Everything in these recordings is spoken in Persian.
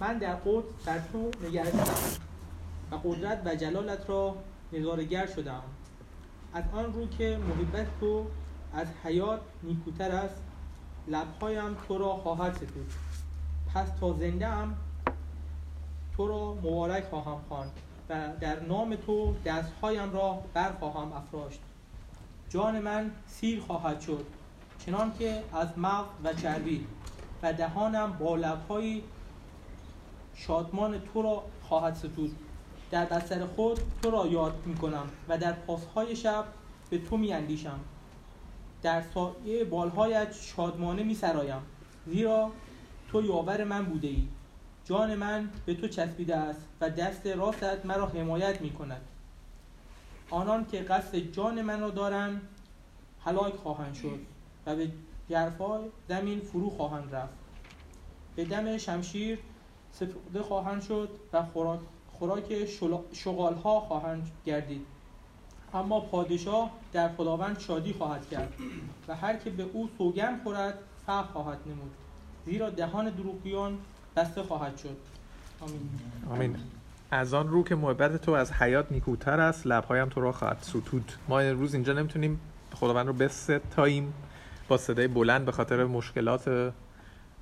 من در قدس بر تو نگرشتم و قدرت و جلالت را نظارگر شدم. از آن رو که محبت تو از حیات نیکوتر است لبهایم تو را خواهد ستود. پس تا زنده ام تو را مبارک خواهم خواند و در نام تو دستهایم را برخواهم افراشت. جان من سیر خواهد شد چنان که از مغز و چربی و دهانم با لبهای شادمان تو را خواهد ستود. در بستر خود تو را یاد می کنم و در پاسهای شب به تو می اندیشم در سایه بالهایت شادمانه می سرایم زیرا تو یاور من بوده ای جان من به تو چسبیده است و دست راستت مرا حمایت می کند آنان که قصد جان من را دارند هلاک خواهند شد و به جرفای زمین فرو خواهند رفت. به دم شمشیر سپرده خواهند شد و خوراک, خوراک شغال ها خواهند گردید. اما پادشاه در خداوند شادی خواهد کرد و هر که به او سوگند خورد فقر خواهد نمود. زیرا دهان دروغیان بسته خواهد شد. آمین. آمین. از آن رو که محبت تو از حیات نیکوتر است لبهایم تو را خواهد ستود. ما روز اینجا نمی‌تونیم خداوند رو بستاییم با صدای بلند به خاطر مشکلات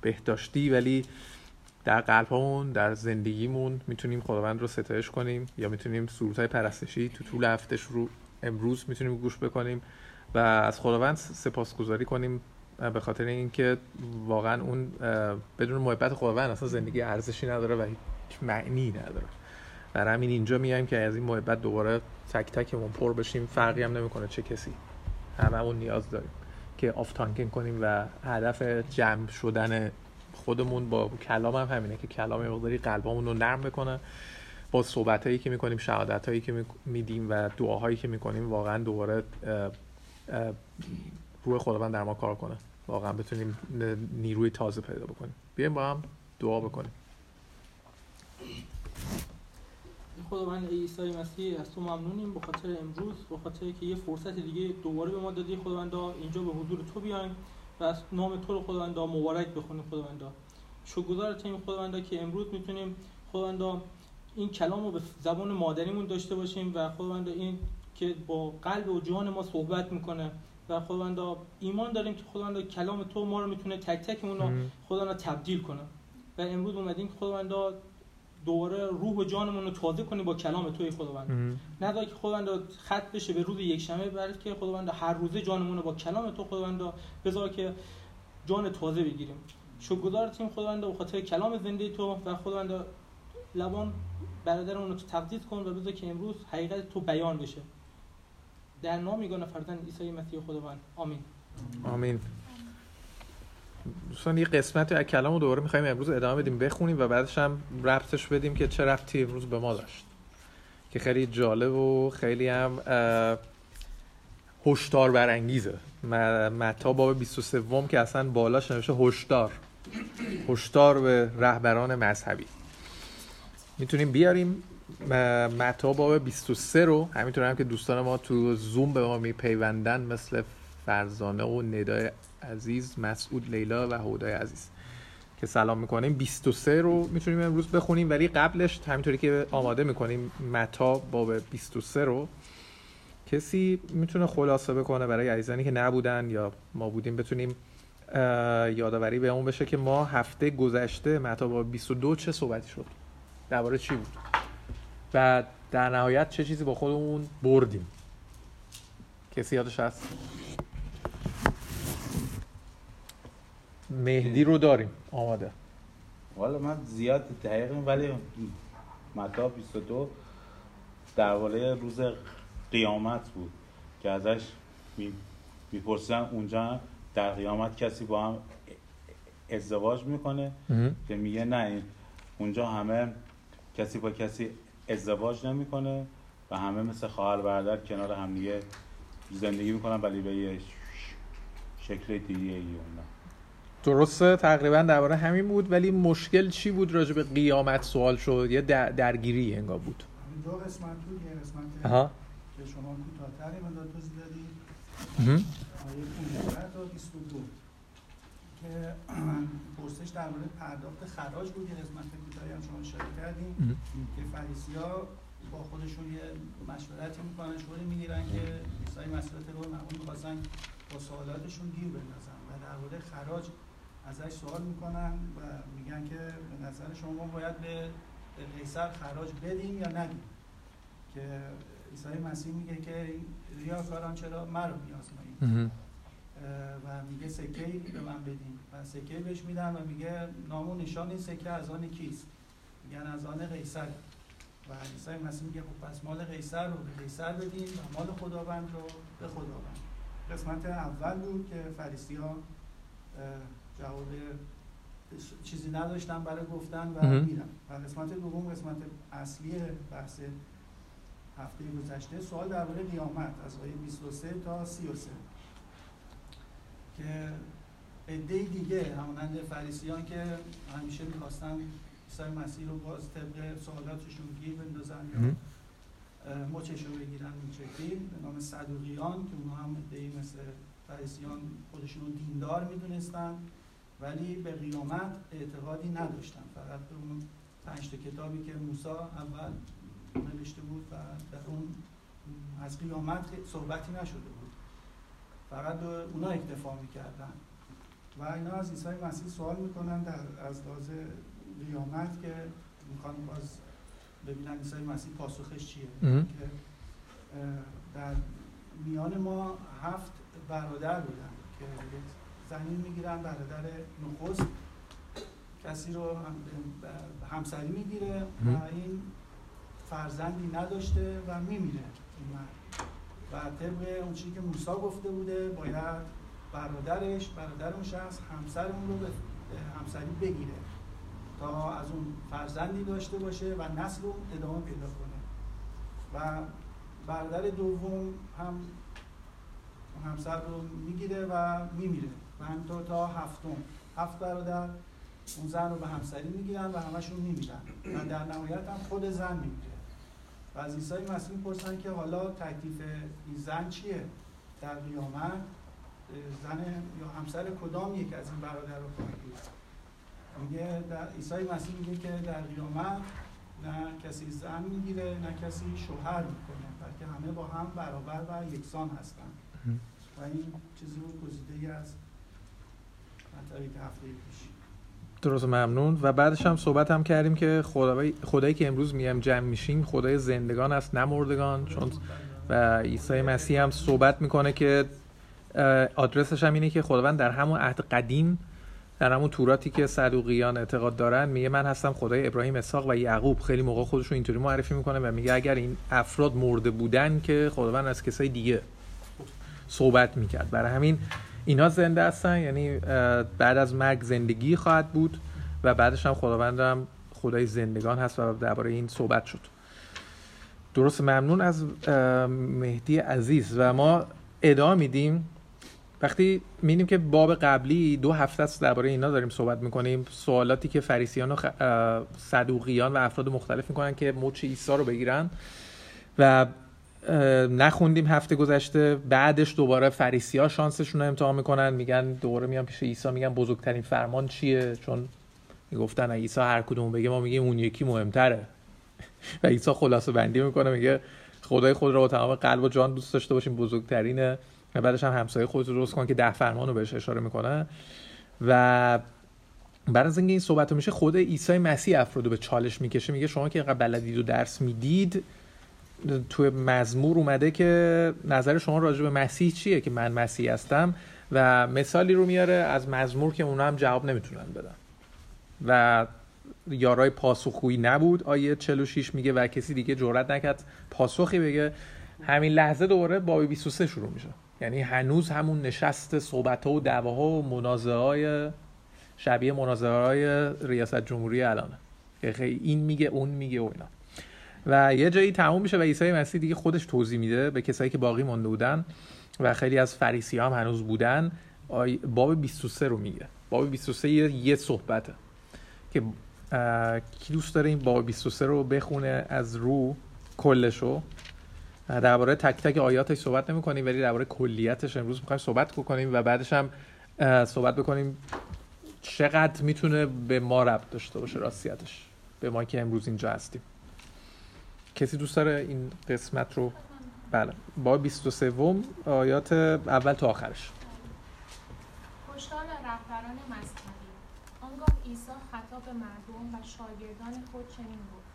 بهداشتی ولی در قلبمون در زندگیمون می‌تونیم خداوند رو ستایش کنیم یا می‌تونیم های پرستشی تو طول هفتش رو امروز می‌تونیم گوش بکنیم و از خداوند سپاسگزاری کنیم به خاطر اینکه واقعا اون بدون محبت خداوند اصلا زندگی ارزشی نداره و هیچ معنی نداره. برای همین اینجا میایم که از این محبت دوباره تک تکمون پر بشیم. فرقی هم نمی‌کنه چه کسی. هممون نیاز داریم که آف تانکن کنیم و هدف جمع شدن خودمون با کلام هم همینه که کلام مقداری قلبمون رو نرم بکنه. با صحبت هایی که می‌کنیم شهادت هایی که میدیم و دعاهایی که می‌کنیم واقعا دوباره روح خداوند در ما کار کنه. واقعا بتونیم نیروی تازه پیدا بکنیم. بیایم با هم دعا بکنیم. خداوند عیسی مسیح از تو ممنونیم. به خاطر امروز به خاطر که یه فرصت دیگه دوباره به ما دادی خداوندا اینجا به حضور تو بیایم. و از نام تو رو خداوندا مبارک بخونیم خداوندا. شکرگزار تیم خداوندا که امروز می‌تونیم خداوندا این کلام رو به زبان مادریمون داشته باشیم و خداوندا این که با قلب و جان ما صحبت می‌کنه و خداوندا ایمان داریم که خداوندا کلام تو ما رو می‌تونه تک تکمون رو خداوندا تبدیل کنه. و امروز اومدیم که خداوندا دوباره روح و جانمون رو تازه کنیم با کلام توی خداوند. نه که خداوند خط بشه به روز یک شنبه بلکه خداوند هر روزه جانمون رو با کلام تو خداوند بذار که جان تازه بگیریم. شکرگزار تیم خداوند به خاطر کلام زنده تو و خداوند لبان برادرمون رو تقدیس کن و بذار که امروز حقیقت تو بیان بشه. در نام یگانه فرزند عیسی مسیح خداوند. آمین. آمین. دوستان یه قسمتی از کلام رو دوباره می‌خوایم امروز ادامه بدیم بخونیم و بعدش هم ربطش بدیم که چه ربطی امروز به ما داشت. که خیلی جالب و خیلی هم هشدار برانگیزه. متا باب 23 که اصلا بالاش نوشته هشدار. هشدار به رهبران مذهبی. می‌تونیم بیاریم متا باب 23 رو. همینطور هم که دوستان ما تو زوم به ما میپیوندن مثل فرزانه و ندای عزیز مسعود لیلا و هودای عزیز که سلام می‌کنیم. 23 رو می‌تونیم امروز بخونیم ولی قبلش همینطوری که آماده می‌کنیم متا باب 23 رو کسی می‌تونه خلاصه بکنه برای عزیزانی که نبودن یا ما بودیم بتونیم یادآوری به اون بشه که ما هفته گذشته متا باب 22 چه صحبتی شد؟ درباره چی بود؟ و در نهایت چه چیزی با خودمون بردیم؟ کسی یادش هست؟ مهدی رو داریم. آماده. والا من زیاد دقیق ولی متا 22 درباره روز قیامت بود که ازش می‌پرسن اونجا در قیامت کسی با هم ازدواج می‌کنه؟ که میگه نه اونجا همه کسی با کسی ازدواج نمی‌کنه و همه مثل خواهر برادر کنار هم دیگه زندگی می‌کنن ولی به یه شکل دیگه ای درسته تقریبا درباره همین بود ولی مشکل چی بود راجع به قیامت سوال شد؟ یه درگیری انگار بود. دو قسمت بود یه قسمت آها. که شما کوتاه‌تری مداد توضیح دادید آیه 15 تا 22 که پرسش درباره پرداخت خراج بود یه قسمت کوتاهی اشاره کردیم. که فریسیا با خودشون یه مشورتی می‌کنن شوری می‌گیرن که عیسی مسئله رو معمول می‌خواستن با سوالاتشون گیر بندازن. و در مورد خراج ازش سوال می‌کنن و میگن که به نظر شما باید به قیصر خراج بدیم یا ندیم؟ که عیسی مسیح میگه که ریاکاران چرا مرا میآزمایید؟ و میگه سکه به من بدین. و سکه بهش میدن و میگه نام و نشان این سکه از آن کیست؟ میگن از آن قیصر. و عیسی مسیح میگه خب پس مال قیصر رو به قیصر بدین و مال خداوند رو به خداوند. قسمت اول بود که فریسی ها جواب چیزی نداشتن برای گفتن و میرن و قسمت دوم قسمت اصلی بحث هفته گذشته سوال درباره قیامت از آیه 23 تا 33 که عده دیگه همانند فریسیان که همیشه می‌خواستن عیسی مسیح رو باز طبق سوالاتشون گیر بندازن یا مچش رو بگیرن این به نام صدوقیان که اونها هم عده مثل فریسیان خودشون رو دیندار می‌دونستن. ولی به قیامت اعتقادی نداشتن فقط به اون پنج کتابی که موسی اول نوشته بود و در اون از قیامت صحبتی نشده بود. فقط به اونا اکتفا می‌کردن. و اینا از عیسی مسیح سوال می‌کنن در از لحاظ قیامت که می‌خوان باز ببینن عیسی مسیح پاسخش چیه. که در میان ما هفت برادر بودن که زمین می‌گیرن برادر نخست کسی رو همسری می‌گیره و این فرزندی نداشته و میمیره. این مرد. و طبق اون چیزی که موسی گفته بوده باید برادرش برادر اون شخص همسر اون رو به همسری بگیره تا از اون فرزندی داشته باشه و نسل رو ادامه پیدا کنه. و برادر دوم هم همسر رو می‌گیره و میمیره. و همینطور تا هفتم. هفت برادر اون زن رو به همسری می‌گیرن و همشون میمیرن. و در نهایت هم خود زن میمیره. و از عیسی مسیح می‌پرسن که حالا تکلیف این زن چیه؟ در قیامت زن یا همسر کدام یک از این برادر رو خواهد میگه در عیسی مسیح میگه که در قیامت نه کسی زن می‌گیره نه کسی شوهر می‌کنه بلکه همه با هم برابر و یکسان هستن. و این چیزی بود گزیده از هفته پیش. درست ممنون. و بعدش هم صحبت هم کردیم که خدای خدایی که امروز میگم جمع میشیم خدای زندگان است نه مردگان. چون و عیسی مسیح هم صحبت می‌کنه که آدرسش هم اینه که خداوند در همون عهد قدیم در همون توراتی که صدوقیان اعتقاد دارن میگه من هستم خدای ابراهیم اسحاق و یعقوب. خیلی موقع خودشون اینطوری معرفی می‌کنه و میگه اگر این افراد مرده بودن که خداوند از کسای دیگه صحبت می‌کرد. برای همین اینا زنده هستن یعنی بعد از مرگ زندگی خواهد بود و بعدش هم خداوند هم خدای زندگان هست و درباره این صحبت شد. درست ممنون از مهدی عزیز و ما ادامه میدیم. وقتی می‌بینیم که باب قبلی دو هفته است درباره اینا داریم صحبت می‌کنیم سوالاتی که فریسیان و صدوقیان و افراد مختلف می‌کنن که مچ عیسی رو بگیرن و نخوندیم هفته گذشته. بعدش دوباره فریسی ها شانسشون رو امتحان می‌کنن. میگن دوباره میان پیش عیسی. میگن بزرگترین فرمان چیه؟ چون می‌گفتن عیسی هر کدوم بگه ما میگیم اون یکی مهمتره. و عیسی خلاصه بندی می‌کنه. میگه خدای خود را با تمام قلب و جان دوست داشته باشیم. بزرگترینه. و بعدش هم همسایه خود رو درست کن که ده فرمان رو بهش اشاره می‌کنه. و بعد از اینکه این صحبت میشه خود عیسی مسیح افراد به چالش می‌کشه. میگه شما که بلدید و درس می‌دید توی مزمور اومده که نظر شما راجع به مسیح چیه که من مسیح هستم و مثالی رو میاره از مزمور که اونا هم جواب نمی‌تونن بدن. و یارای پاسخگویی نبود. آیه 46 میگه و کسی دیگه جرئت نکرد پاسخی بگه. همین لحظه دوباره بابی 23 شروع میشه. یعنی هنوز همون نشست صحبت ها و دعواها و منازعه های شبیه منازعه های ریاست جمهوری الانه. که این میگه اون میگه و اینا. و یه جایی تموم میشه و عیسی مسیح دیگه خودش توضیح میده به کسایی که باقی مونده بودن و خیلی از فریسی هم هنوز بودن باب 23 رو میگه. باب 23 یه صحبته که کی دوست داره این باب 23 رو بخونه از رو کلشو؟ درباره تک تک آیاتش صحبت نمی کنیم ولی درباره کلیتش امروز می‌خوایم صحبت کنیم و بعدش هم صحبت بکنیم چقدر می‌تونه به ما ربط داشته باشه راستیتش به ما که امروز اینجا هستیم. کسی دوست داره این قسمت رو؟ بله. با 23 آیات اول تا آخرش. هشدار رهبران مذهبی. آنگاه عیسی خطاب مردم و شاگردان خود چنین گفت.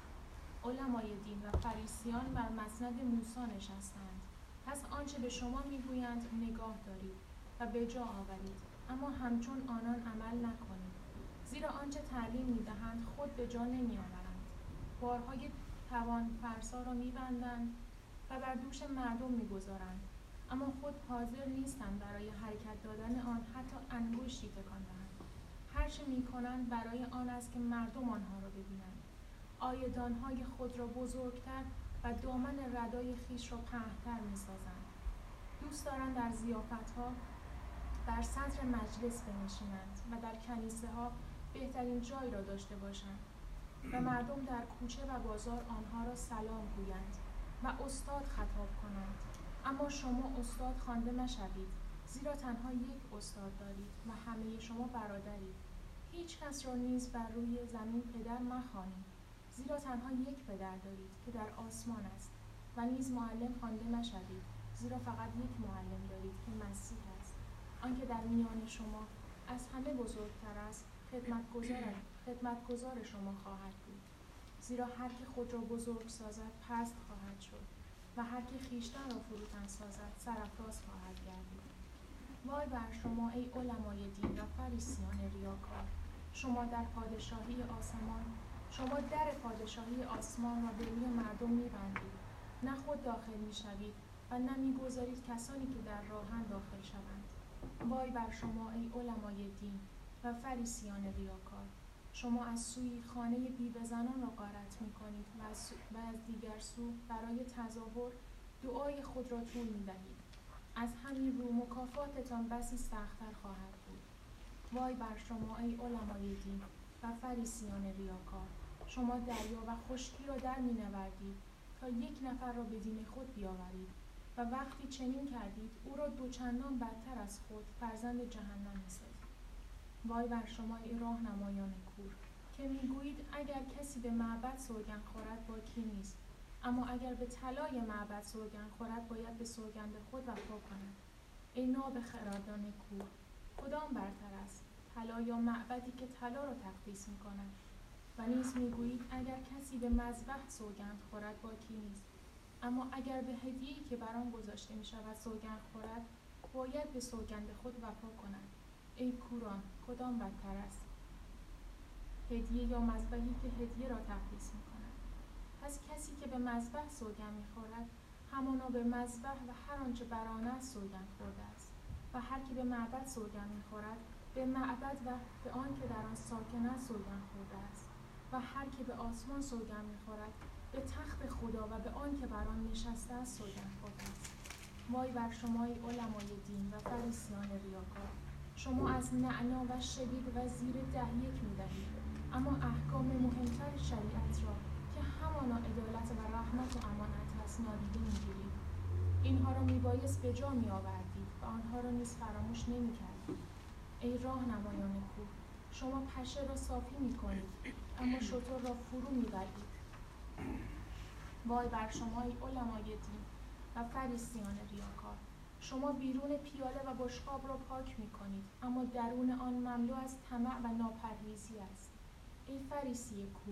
علمای دین و فریسیان بر مسند موسی نشستند. پس آنچه به شما می‌گویند نگاه دارید و به جا آورید. اما همچون آنان عمل نکنید. زیرا آنچه تعلیم می‌دهند خود به جا نمیآورند. بارهای توان فرسا را میبندند و بر دوش مردم می‌گذارند اما خود حاضر نیستند برای حرکت دادن آن حتی انگشتی تکان دهند. هر چه می‌کنند برای آن است که مردم آنها را ببینند. آیدانهای خود را بزرگتر و دامن ردای خیش را پهتر می‌سازند. دوست دارند در ها در صدر مجلس بنشینند و در کنیسه ها بهترین جای را داشته باشند. و مردم در کوچه و بازار آنها را سلام گویند و استاد خطاب کنند. اما شما استاد خوانده نشوید زیرا تنها یک استاد دارید و همه شما برادرید. هیچ کس را نیز بر روی زمین پدر مخوانید زیرا تنها یک پدر دارید که در آسمان است و نیز معلم خوانده نشوید زیرا فقط یک معلم دارید که مسیح است. آنکه در میان شما از همه بزرگتر است خدمتگزار خدمتگزار شما خواهد بود. زیرا هر که خود را بزرگ سازد پست خواهد شد و هر که خیشتن را فروتن سازد سرفراز خواهد گردید. وای بر شما ای علمای دین و فریسیان ریاکار. شما در پادشاهی آسمان شما در پادشاهی آسمان را به روی مردم میبندید. نه خود داخل می‌شوید و نه می‌گذارید کسانی که در راهن داخل شوند. وای بر شما ای علمای دین و فریسیان ریاکار. شما از سوی خانه بیوهزنان را غارت می کنید و از, و از دیگر سو برای تظاهر دعای خود را طول می دهید. از همین رو مکافاتتان بسی سختتر خواهد بود. وای بر شما ای علمای دین و فریسیان ریاکار شما دریا و خشکی را در می نوردید تا یک نفر را به دین خود بیاورید و وقتی چنین کردید او را دوچندان بدتر از خود فرزند جهنم می وای بر شما ای راهنمایان کور که می‌گویید اگر کسی به معبد سوگن خورد با کی نیست. اما اگر به طلای معبد سوگن خورد باید به سوگند خود وفا کند. ای ناب خردان کور کدام برتر است؟ طلا یا معبدی که طلا را تقدیس می کند و نیز می‌گویید اگر کسی به مذبح سوگند خورد با کی نیست. اما اگر به هدیه‌ای که بر آن گذاشته می شود سوگند خورد باید به سوگند خود وفا کند. ای کوران کدام بدتر است؟ هدیه یا مذبحی که هدیه را تقدیس می کند پس کسی که به مذبح سوگن می خورد همانا به مذبح و هر آنچه بر آن است سوگن خورده است. و هر که به معبد سوگن می خورد به معبد و به آن که در آن ساکن است سوگن خورده است. و هر که به آسمان سوگن می خورد به تخت خدا و به آن که بر آن نشسته است سوگن خورده است. وای بر شما علمای دین و فریسیان ریاکار. شما از نعنا و شدید و زیر ده یک می دهید اما احکام مهمتر شریعت را که همانا عدالت و رحمت و امانت هست نادیده می‌گیرید. اینها را میبایست به جا می آوردید و آنها را نیز فراموش نمی کردید ای راه نمایان کوه شما پشه را صافی می کنید اما شطور را فرو می برید. وای بر شما ای علمای دین و فریسیان ریاکار. شما بیرون پیاله و بشقاب را پاک می کنید اما درون آن مملو از طمع و ناپرهیزی است. ای فریسی کو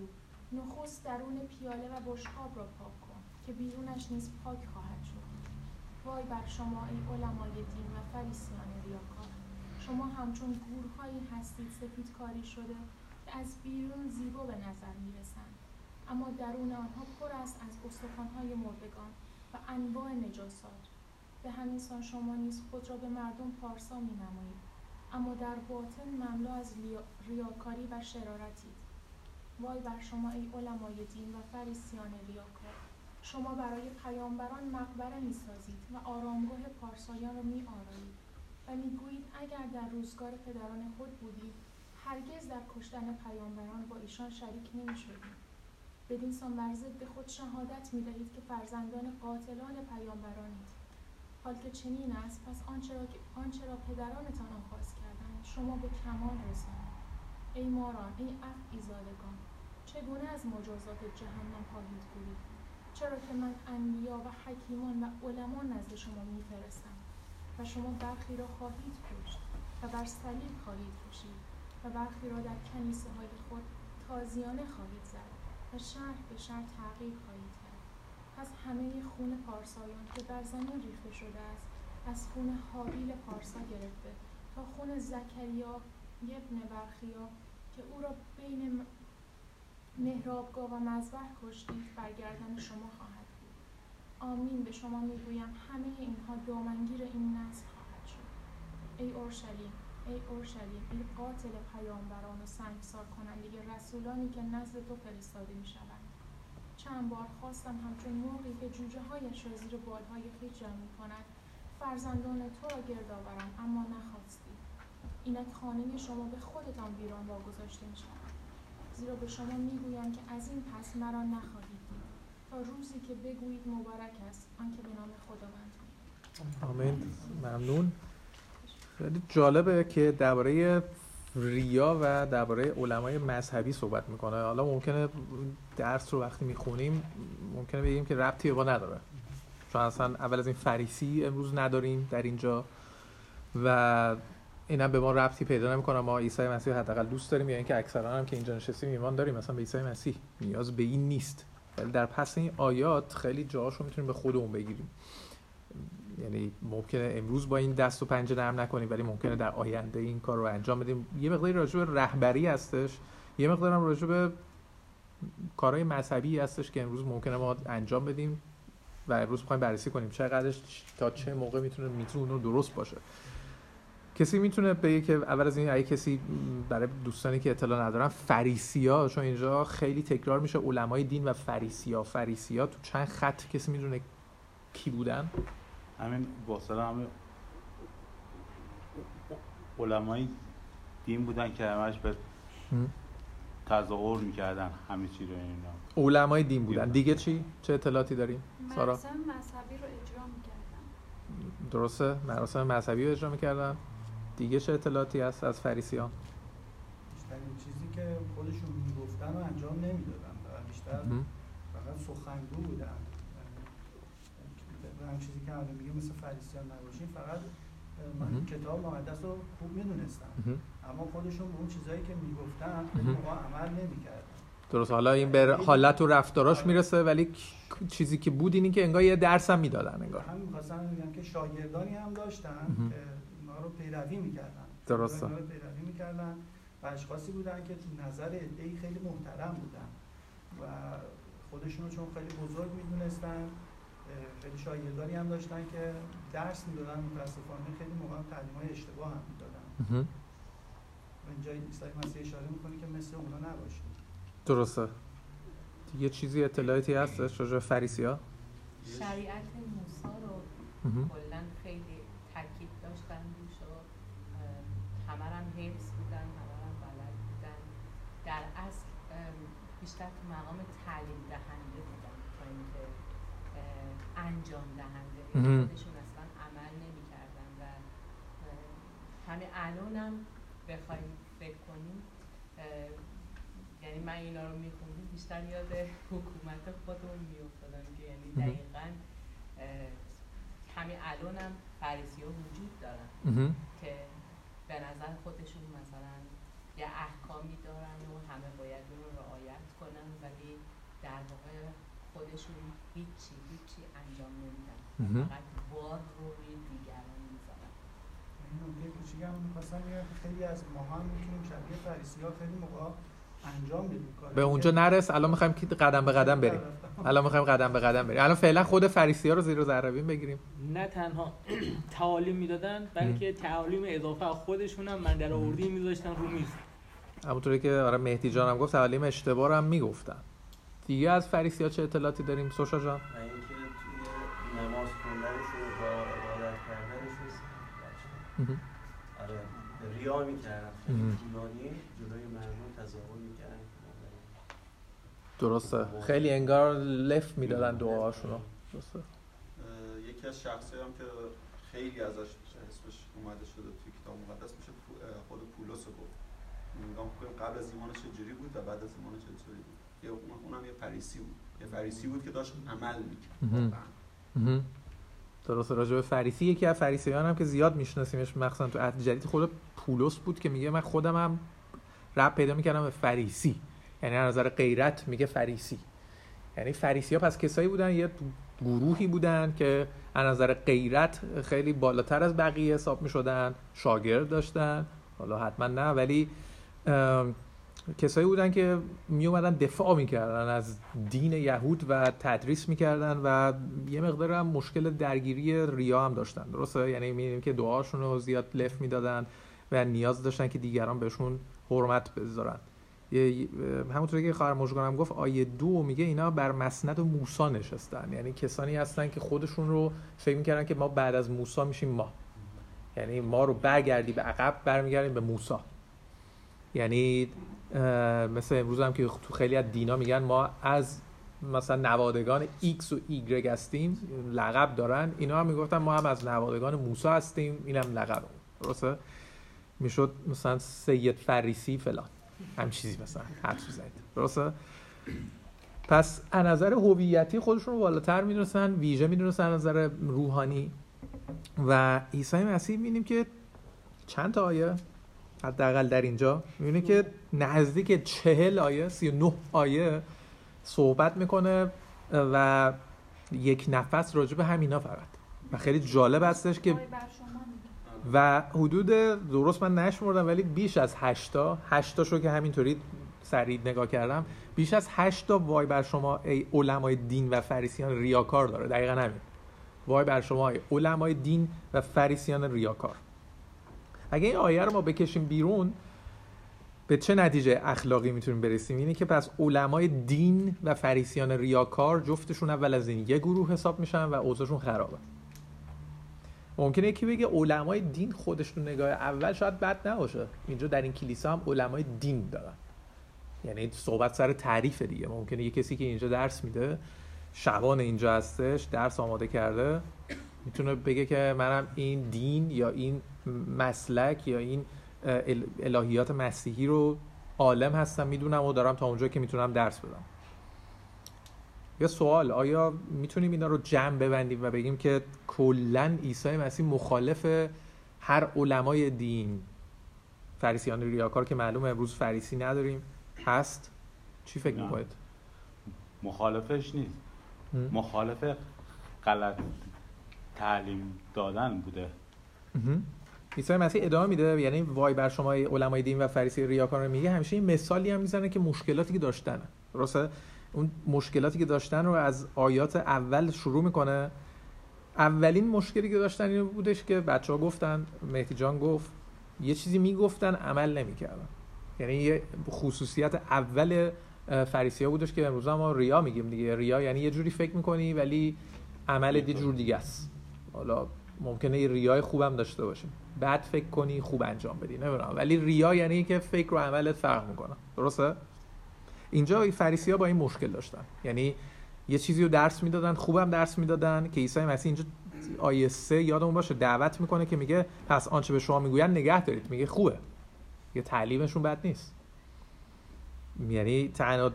نخست درون پیاله و بشقاب را پاک کن که بیرونش نیز پاک خواهد شد. وای بر شما ای علمای دین و فریسیان ریاکار. شما همچون گورهایی هستید سفید کاری شده که از بیرون زیبا به نظر می رسند اما درون آنها پر است از استخوانهای مردگان و انواع نجاسات. به همین سان شما نیز خود را به مردم پارسا می نمایید اما در باطن مملو از ریاکاری و شرارتید. وای بر شما ای علمای دین و فریسیان ریاکار. شما برای پیامبران مقبره می سازید و آرامگاه پارسایان را می آرایید و می‌گویید اگر در روزگار پدران خود بودید هرگز در کشتن پیامبران با ایشان شریک نمی شدید بدین سان بر ضد خود شهادت می دهید که فرزندان قاتلان پیامبرانید. حال که چنین است پس آنچه را, آنچه را پدرانتان آغاز کردند شما به کمال رسانید. ای ماران ای افعی زادگان چگونه از مجازات جهنم خواهید برید چرا که من انبیا و حکیمان و علما نزد شما میفرستم و شما برخی را خواهید کشت و بر صلیب خواهید کشید و برخی را در کنیسه های خود تازیانه خواهید زد و شهر به شهر تعقیب خواهید پس همه خون پارسایان که بر زمین ریخته شده است از خون حابیل پارسا گرفته تا خون زکریا ابن برخیا که او را بین محرابگاه و مذبح کشتید برگردن شما خواهد بود. آمین. به شما می‌گویم همه اینها دامنگیر این نسل خواهد شد. ای اورشلیم ای اورشلیم ای قاتل پیامبران و سنگسار کننده رسولانی که نزد تو فرستاده می‌شوند چند بار خواستم همچون مرغی که جوجه هایش را زیر بالهای خویش جمع می کند فرزندان تو را گرد آورم اما نخواستی. اینک خانه شما به خودتان ویران واگذاشته می شود زیرا به شما می‌گویم که از این پس مرا نخواهید دید. تا روزی که بگویید مبارک است. آنکه به نام خداوند. آمین. ممنون. خیلی جالبه که درباره ریا و درباره علمای مذهبی صحبت می‌کنه. حالا ممکنه درس رو وقتی می‌خونیم ممکنه بگیم که ربطی با نداره. چون اصلا اول از این فریسی امروز نداریم در اینجا و اینا به ما ربطی پیدا نمی‌کنه. ما عیسی مسیح حداقل دوست داریم یا اینکه اکثرا هم که اینجا نشستیم ایمان داریم. مثلا به عیسی مسیح نیاز به این نیست. ولی در پس این آیات خیلی جاهاشو می‌تونیم به خودمون بگیریم. یعنی ممکنه امروز با این دست و پنجه نرم نکنیم ولی ممکنه در آینده این کار رو انجام بدیم. یه مقداری راجع به رهبری هستش. یه مقدار هم راجع به کارهای مذهبی هستش که امروز ممکنه ما انجام بدیم و امروز می‌خوایم بررسی کنیم چقدرش تا چه موقع می‌تونه می‌تونه درست باشه. کسی می‌تونه بگه که اول از این اگه کسی برای دوستانی که اطلاع ندارن فریسیا چون اینجا خیلی تکرار میشه علمای دین و فریسیا. فریسیا تو چند خط کسی می‌دونه کی بودن؟ همین با همه علمای دین بودن که همش به تظاهر می‌کردن همه چی رو اینا. علمای دین بودن. دیگه چی؟ چه اطلاعاتی داریم؟ سارا؟ مراسم مذهبی رو اجرا می‌کردن. درسته. مراسم مذهبی رو اجرا می‌کردن. دیگه چه اطلاعاتی هست از فریسیان؟ بیشترین چیزی که خودشون می‌گفتن و انجام نمی‌دادن. بیشتر فقط سخنگو بودن. چیزی که الان میگه مثل فریسیان نباشین فقط من کتاب مقدس رو خوب می‌دونستم. اما خودشون به اون چیزایی که می‌گفتن به موقع عمل نمی‌کردن. درست. حالا این به حالت و رفتاراش می‌رسه ولی چیزی که بود اینی که انگار یه درس هم می‌دادن انگار. همین می‌خواستم بگم که شاگردانی هم داشتن که اونا رو پیروی می‌کردن. درسته. پیروی می‌کردن. و اشخاصی بودن که تو نظر ادهی خیلی محترم بودن. و خودشون رو چون خیلی بزرگ می‌دونستن خیلی شاگردانی هم داشتن که درس می‌دادن متاسفانه خیلی موقع تعلیم های اشتباه هم می‌دادن. و اینجا عیسی مسیح اشاره می‌کنه که مثل اونا نباشید. درسته. یه چیزی اطلاعاتی هست راجع فریسی ها شریعت موسی رو کلا خیلی تاکید داشتن. روش و همه هم حفظ بودن همه هم بلد بودن. در اصل بیشتر تو مقام تعلیم دهنده بودن تا اینکه انجام دهنده. خودشون اصلا عمل نمی‌کردن و همین الان هم بخوایم فکر کنیم یعنی من اینا رو میخوندیم بیشتر یاد حکومت خودمون میافتادم که یعنی دقیقا همین الان هم فریسی ها وجود دارن. که به نظر خودشون مثلا یه احکامی دارن و همه باید اون رو رعایت کنن ولی در واقع خودشون هیچی هیچی انجام نمیدن فقط بار رو روی دیگران می‌ذارن این کوچیک هم می‌خواستم خیلی از ما هم می‌تونیم شبیه فریسی ها خیلی موقع انجام بدیم. به اونجا نرس الان می‌خوایم که قدم به قدم بریم. الان می‌خوایم قدم به قدم بریم. الان فعلا خود فریسی ها رو زیر ذربین بگیریم. نه تنها تعالیم می‌دادن بلکه تعالیم اضافه خودشون هم من در آوردی میذاشتن رو میز. همونطوری که آره مهدی جان هم گفت تعالیم اشتباه رو هم می‌گفتن. دیگه از فریسی ها چه اطلاعاتی داریم؟ سوشا جان. اینکه توی نماز و عبادت کردنش آره ریا می‌کردن. جلوی مردم تظاهر می‌کردن. درسته. خیلی انگار لف می‌دادن دعاهاشون رو درسته یکی از شخصی هم که خیلی ازش اسمش اومده شده توی کتاب مقدس میشه خود پولس گفت. نگاه کنیم قبل از ایمان چجوری بود و بعد از ایمان چطوری بود؟ یه اون- اونم یه فریسی بود. یه فریسی بود که داشت عمل. می‌کرد. درست راجع به فریسی یکی از فریسیان هم که زیاد میشناسیمش مخصوصا تو عهد جدید خود پولس بود که میگه من خودم هم رب پیدا می‌کردم به فریسی. یعنی از نظر غیرت میگه فریسی. یعنی فریسی ها پس کسایی بودن یه گروهی بودن که از نظر غیرت خیلی بالاتر از بقیه حساب می‌شدن شاگرد داشتن. حالا حتما نه ولی کسایی بودن که می اومدن دفاع می‌کردن از دین یهود و تدریس می‌کردن و یه مقدار هم مشکل درگیری ریا هم داشتن. درسته؟ یعنی می‌بینیم که دعاشون رو زیاد لف می‌دادن و نیاز داشتن که دیگران بهشون حرمت بذارن. همونطوری که خواهر مژگانم گفت آیه دو میگه اینا بر مسند موسی نشستن. یعنی کسانی هستن که خودشون رو فکر می‌کردن که ما بعد از موسی میشیم ما یعنی ما رو برگردی به عقب برمیگردیم به موسی. یعنی مثل امروز هم که تو خیلی از دینا میگن ما از مثلا نوادگان X و Y هستیم لقب دارن. اینا هم می‌گفتن ما هم از نوادگان موسی هستیم اینم لقب درسته؟ می‌شد مثلا سید فریسی فلان. هم چیزی مثلا حدس بزنید درسته؟ پس از نظر هویتی خودشون رو بالاتر می‌دونستن ویژه می‌دونستن از نظر روحانی. و عیسی مسیح می‌بینیم که چند تا آیه؟ حداقل در اینجا. می‌بینه که نزدیک چهل آیه سی نه آیه صحبت می‌کنه و یک نفس راجع به همینا فقط. و خیلی جالب هستش که. و حدود درست من نشمردم ولی بیش از هشتا هشتاشو که همینطوری سریع نگاه کردم بیش از هشتا وای بر شما ای علمای دین و فریسیان ریاکار داره. دقیقا همین. وای بر شما ای علمای دین و فریسیان ریاکار. اگه این آیه رو ما بکشیم بیرون به چه نتیجه اخلاقی می‌تونیم برسیم؟ اینه که پس علمای دین و فریسیان ریاکار جفتشون اول از این یه گروه حساب میشن و اوضاعشون خرابه. ممکنه یکی بگه علمای دین خودش تو نگاه اول شاید بد نباشه. اینجا در این کلیسا هم علمای دین دارن. یعنی صحبت سر تعریف دیگه. ممکنه یه کسی که اینجا درس میده شبان اینجا هستش درس آماده کرده می‌تونه بگه که منم این دین یا این مسلک یا این الهیات مسیحی رو عالم هستم می‌دونم و دارم تا اونجا که می‌تونم درس بدم. یه سوال آیا می‌تونیم اینا رو جمع ببندیم و بگیم که کلا عیسی مسیح مخالف هر علمای دین فریسیان ریاکار که معلومه امروز فریسی نداریم هست؟ چی فکر. می‌کنید؟ مخالفش نیست. مخالف غلط. تعلیم دادن بوده. عیسی مسیح ادامه میده یعنی وای بر شما ای علمای دین و فریسی ریاکار رو میگه. همیشه این مثالی هم می‌زنه که مشکلاتی که داشتن. درسته؟ اون مشکلاتی که داشتن رو از آیات اول شروع می‌کنه. اولین مشکلی که داشتن این بودش که بچه ها گفتن مهدی جان گفت یه چیزی می‌گفتن عمل نمی‌کردن. یعنی یه خصوصیت اول فریسی ها بودش که امروز ما ریا میگیم دیگه. ریا یعنی یه جوری فکر می‌کنی ولی عمل یه جور دیگه است. حالا ممکنه یه ریای خوبم داشته باشیم. بعد فکر کنی خوب انجام بدی نمی‌دونم. ولی ریا یعنی که فکر و عملت فرق می‌کنه. درسته؟ اینجا فریسی ها با این مشکل داشتن. یعنی یه چیزی رو درس می‌دادن خوبم درس می‌دادن که عیسی مسیح اینجا آیه سه یادمون باشه دعوت می‌کنه که میگه پس آنچه به شما می‌گوین نگه دارید. میگه خوبه. یه تعلیمشون بد نیست. یعنی تنها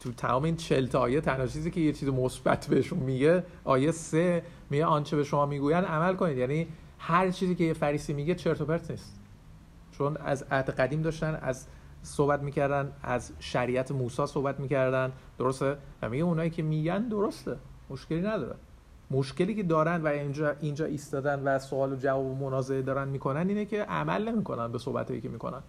تو تمام این چل تا آیه تنها چیزی که یه چیز مثبت بهشون میگه آیه سه میگه آنچه به شما می‌گوین عمل کنید. یعنی هر چیزی که یه فریسی میگه چرت و پرت نیست. چون از عهد قدیم داشتن از صحبت می‌کردن از شریعت موسی صحبت می‌کردن. درسته؟ و میگه اونایی که میگن درسته. مشکلی نداره. مشکلی که دارن و اینجا اینجا ایستادن و سوال و جواب و منازعه دارن می‌کنن اینه که عمل نمی‌کنن به صحبتایی که می‌کنن.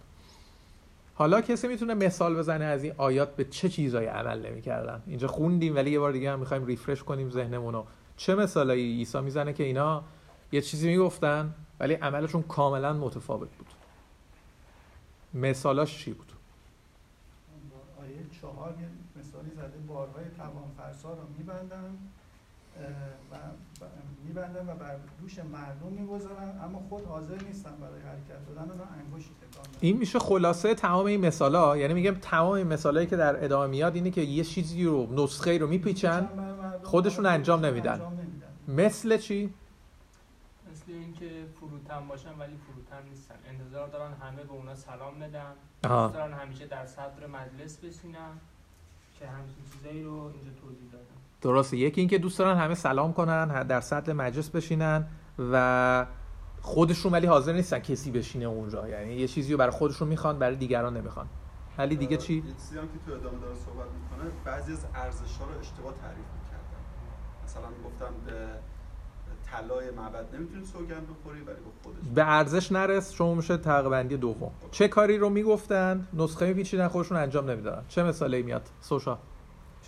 حالا کسی می‌تونه مثال بزنه از این آیات به چه چیزایی عمل نمی‌کردن؟ اینجا خوندیم ولی یه بار دیگه هم می‌خوایم ریفرش کنیم ذهنمون رو چه مثالایی عیسی می‌زنه که اینا یه چیزی می‌گفتن ولی عملشون کاملا متفاوت بود. مثالاش چی بود؟ آیه چهار مثالی زده بارهای توان فرسا رو میبندن و میبندن و بر دوش مردم می‌گذارن اما خود حاضر نیستن برای حرکت دادن اونا انگشت تکان بدن. این میشه خلاصه تمام این مثالا یعنی میگم تمام این مثالایی که در ادامه میاد اینه که یه چیزی رو نسخه رو میپیچن خودشون انجام نمیدن. انجام نمیدن. مثل چی مثل اینکه فروتن باشن ولی فروتن نیستن انتظار دارن همه به اونا سلام بدن دارن همیشه در صدر مجلس بشینن که همچین چیزایی رو اینجا توضیح دادم درسته. یکی اینکه دوست دارن همه سلام کنن در صدر مجلس بشینن و خودشون ولی حاضر نیستن کسی بشینه اونجا. یعنی یه چیزی رو برای خودشون می‌خوان برای دیگران نمی‌خوان. ولی دیگه چی؟ یه چیزی هم که تو ادامه داره صحبت می‌کنه بعضی از ارزش ها رو اشتباه تعریف می‌کردن. مثلا گفتم به طلای معبد. نمی‌تونی سوگند بخوری ولی به خودش به ارزش نرس شما میشه طبقه بندی دوم. چه کاری رو می‌گفتن؟ نسخه میپیچیدن خودشون انجام نمی‌دادن. چه مثالی میاد؟ سوشا.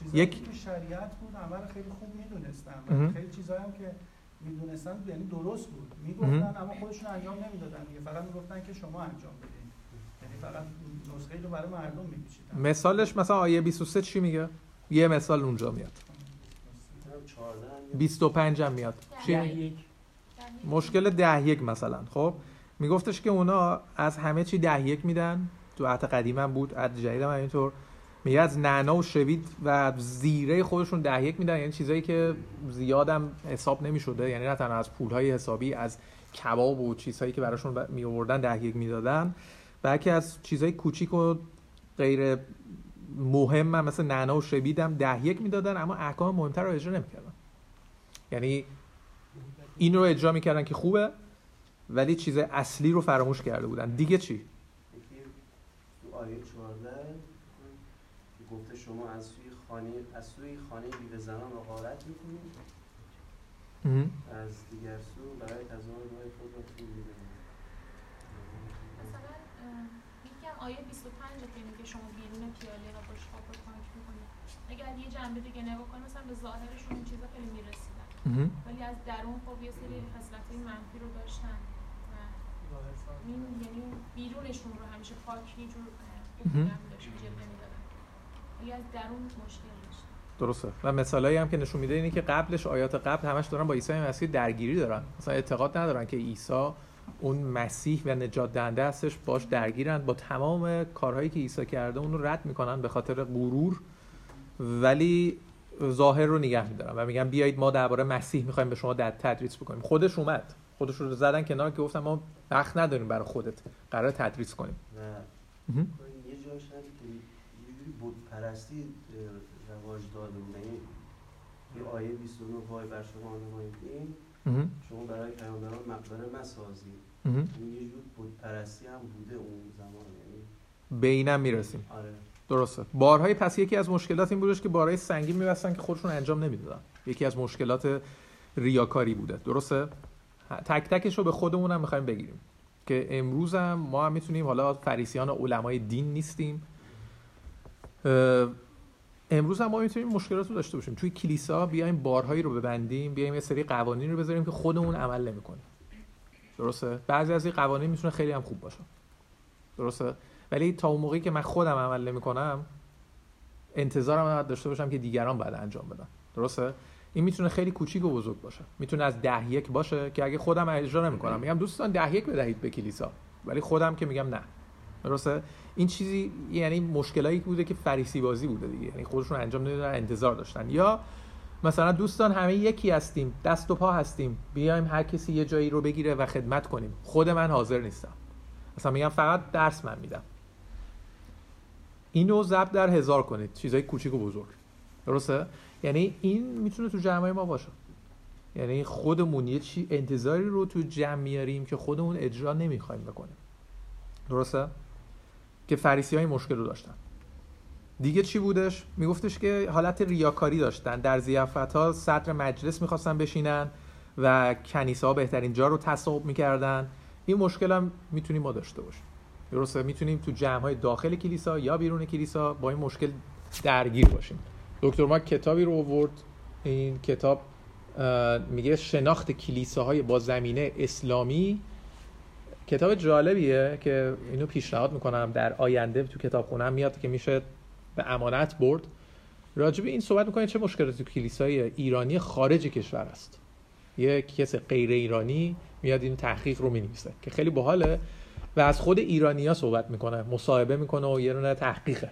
چیزایی یک- که تو شریعت بود رو خیلی خوب می‌دونستن خیلی چیزایی هم که می‌دونستن یعنی درست بود. می‌گفتن اما خودشون انجام نمی‌دادن دیگه. فقط می‌گفتن که شما انجام بدین. یعنی فقط نسخه رو برای مردم میپیچیدن. مثالش مثلا آیه 23 چی میگه؟ یه مثال اونجا میاد. فکر کنم 14 هم یا 25 هم میاد چی مشکل ده یک مثلا. خب میگفتش که اونا از همه چی ده یک میدن. تو عهد قدیم هم بود عهد جدید هم اینطور میگه از نعنا و شوید و زیره خودشون ده یک میدن. یعنی چیزایی که زیادم حساب نمی‌شده. یعنی نه تنها از پولهای حسابی از کباب و چیزهایی که براشون می آوردن ده یک می‌دادن بلکه از چیزهای کوچیک و غیر مهم هم مثل نعنا و شوید هم ده یک می‌دادن اما احکام مهمتر رو اجرا نمی‌کردن. یعنی این رو اجرا می‌کردن که خوبه ولی چیز اصلی رو فراموش کرده بودن. دیگه چی یکی تو آیه 14 که گفته شما از سوی خانه از سوی خانه بیوه زنان غارت می‌کنید از دیگر سو برای تزار راه خود را طول می‌دهید. مثلا میگم آیه 25 که میگه شما بیرون پیاله و بشقاب رو تانک می‌کنید اگر یه جنبه دیگه نگاه کنی مثلا به ظاهرشون این چیزا خیلی می‌رسیدن. ولی از درون خب یه سری خصلت‌های منفی رو داشتن و این یعنی بیرونشون رو همیشه پاک یه جور جلوه می‌دادن. ولی از درون مشکل داشتن درسته. و مثالایی هم که نشون میده اینه که قبلش آیات قبل همش دارن با عیسی مسیح درگیری دارن. مثلا اعتقاد ندارن که عیسی اون مسیح و نجات دهنده هستش باش درگیرن. با تمام کارهایی که عیسی کرده اون رو رد می‌کنن به خاطر غرور ولی ظاهر رو نگه میدارن و میگن بیایید ما درباره مسیح می‌خوایم به شما در تدریس بکنیم. خودش اومد. خودش رو زدن کنار که گفتن ما وقت نداریم برای خودت. قرار تدریس کنیم. و مهم. یه جاش هم که یه جوری بود پرستی رواج داده بود یعنی یه آیه 29 وای بر شما نمایید مهم. شما برای پیامبران مقبره مسازید مهم. این یه جور بود پرستی هم بوده اون زمان یعنی به اینم می‌رسیم. آره. درسته. بارهای پس یکی از مشکلات این بودش که بارهای سنگین میبستن که خودشون انجام نمی‌دادن. یکی از مشکلات ریاکاری بوده. درسته؟ تک تکش رو به خودمون هم می‌خوایم بگیریم. که امروز هم ما هم می‌تونیم حالا فریسیان علمای دین نیستیم. امروز هم ما می‌تونیم مشکلات رو داشته باشیم. توی کلیسا بیایم بارهایی رو ببندیم بیایم یه سری قوانین رو بذاریم که خودمون عمل نمی‌کنیم. درسته؟ بعضی از این قوانین می‌تونه خیلی هم خوب باشه. درسته؟ ولی تا اون موقعی که من خودم عمل نمی‌کنم انتظارم باید داشته باشم که دیگران باید انجام بدن. درسته؟ این می‌تونه خیلی کوچیک و بزرگ باشه. می‌تونه از ده یک باشه که اگه خودم اجرا نمی‌کنم. میگم دوستان ده یک بدهید به کلیسا. ولی خودم که میگم نه. درسته؟ این چیزی یعنی مشکلایی بوده که فریسی بازی بوده دیگه. یعنی خودشون انجام نمی‌دادن انتظار داشتن. یا مثلا دوستان همه یکی هستیم دست و پا هستیم بیایم هر کسی یه جایی رو بگیره و خدمت کنیم. خود من حاضر نیستم. مثلا میگم فقط درس من میدم. اینو ضرب در هزار کنید. چیزای کوچیک و بزرگ. درسته؟ یعنی این می‌تونه تو جمعه ما باشه. یعنی خودمون یه چی انتظاری رو تو جمع میاریم که خودمون اجرا نمی‌خوایم بکنیم. درسته؟ که فریسی های مشکل رو داشتن. دیگه چی بودش؟ میگفتش که حالت ریاکاری داشتن. در زیافت ها صدر مجلس می‌خواستن بشینن و کنیسه ها بهترین جا رو تصاحب می‌کردن. این مشکل هم می‌تونیم ما داشته باشیم. درسته؟ می‌تونیم تو جمع های داخل کلیسا یا بیرون کلیسا با این مشکل درگیر باشیم. دکتر ما کتابی رو آورد. این کتاب میگه شناخت کلیساهای با زمینه اسلامی کتاب جالبیه که اینو پیشنهاد می‌کنم در آینده تو کتابخونم میاد که میشه به امانت برد. راجب این صحبت می‌کنه چه مشکلاتی تو کلیسای ایرانی خارج کشور است. یک کس غیر ایرانی میاد این تحقیق رو می‌نویسه که خیلی باحاله و از خود ایرانیا صحبت می‌کنه مصاحبه می‌کنه و یه دونه تحقیقه.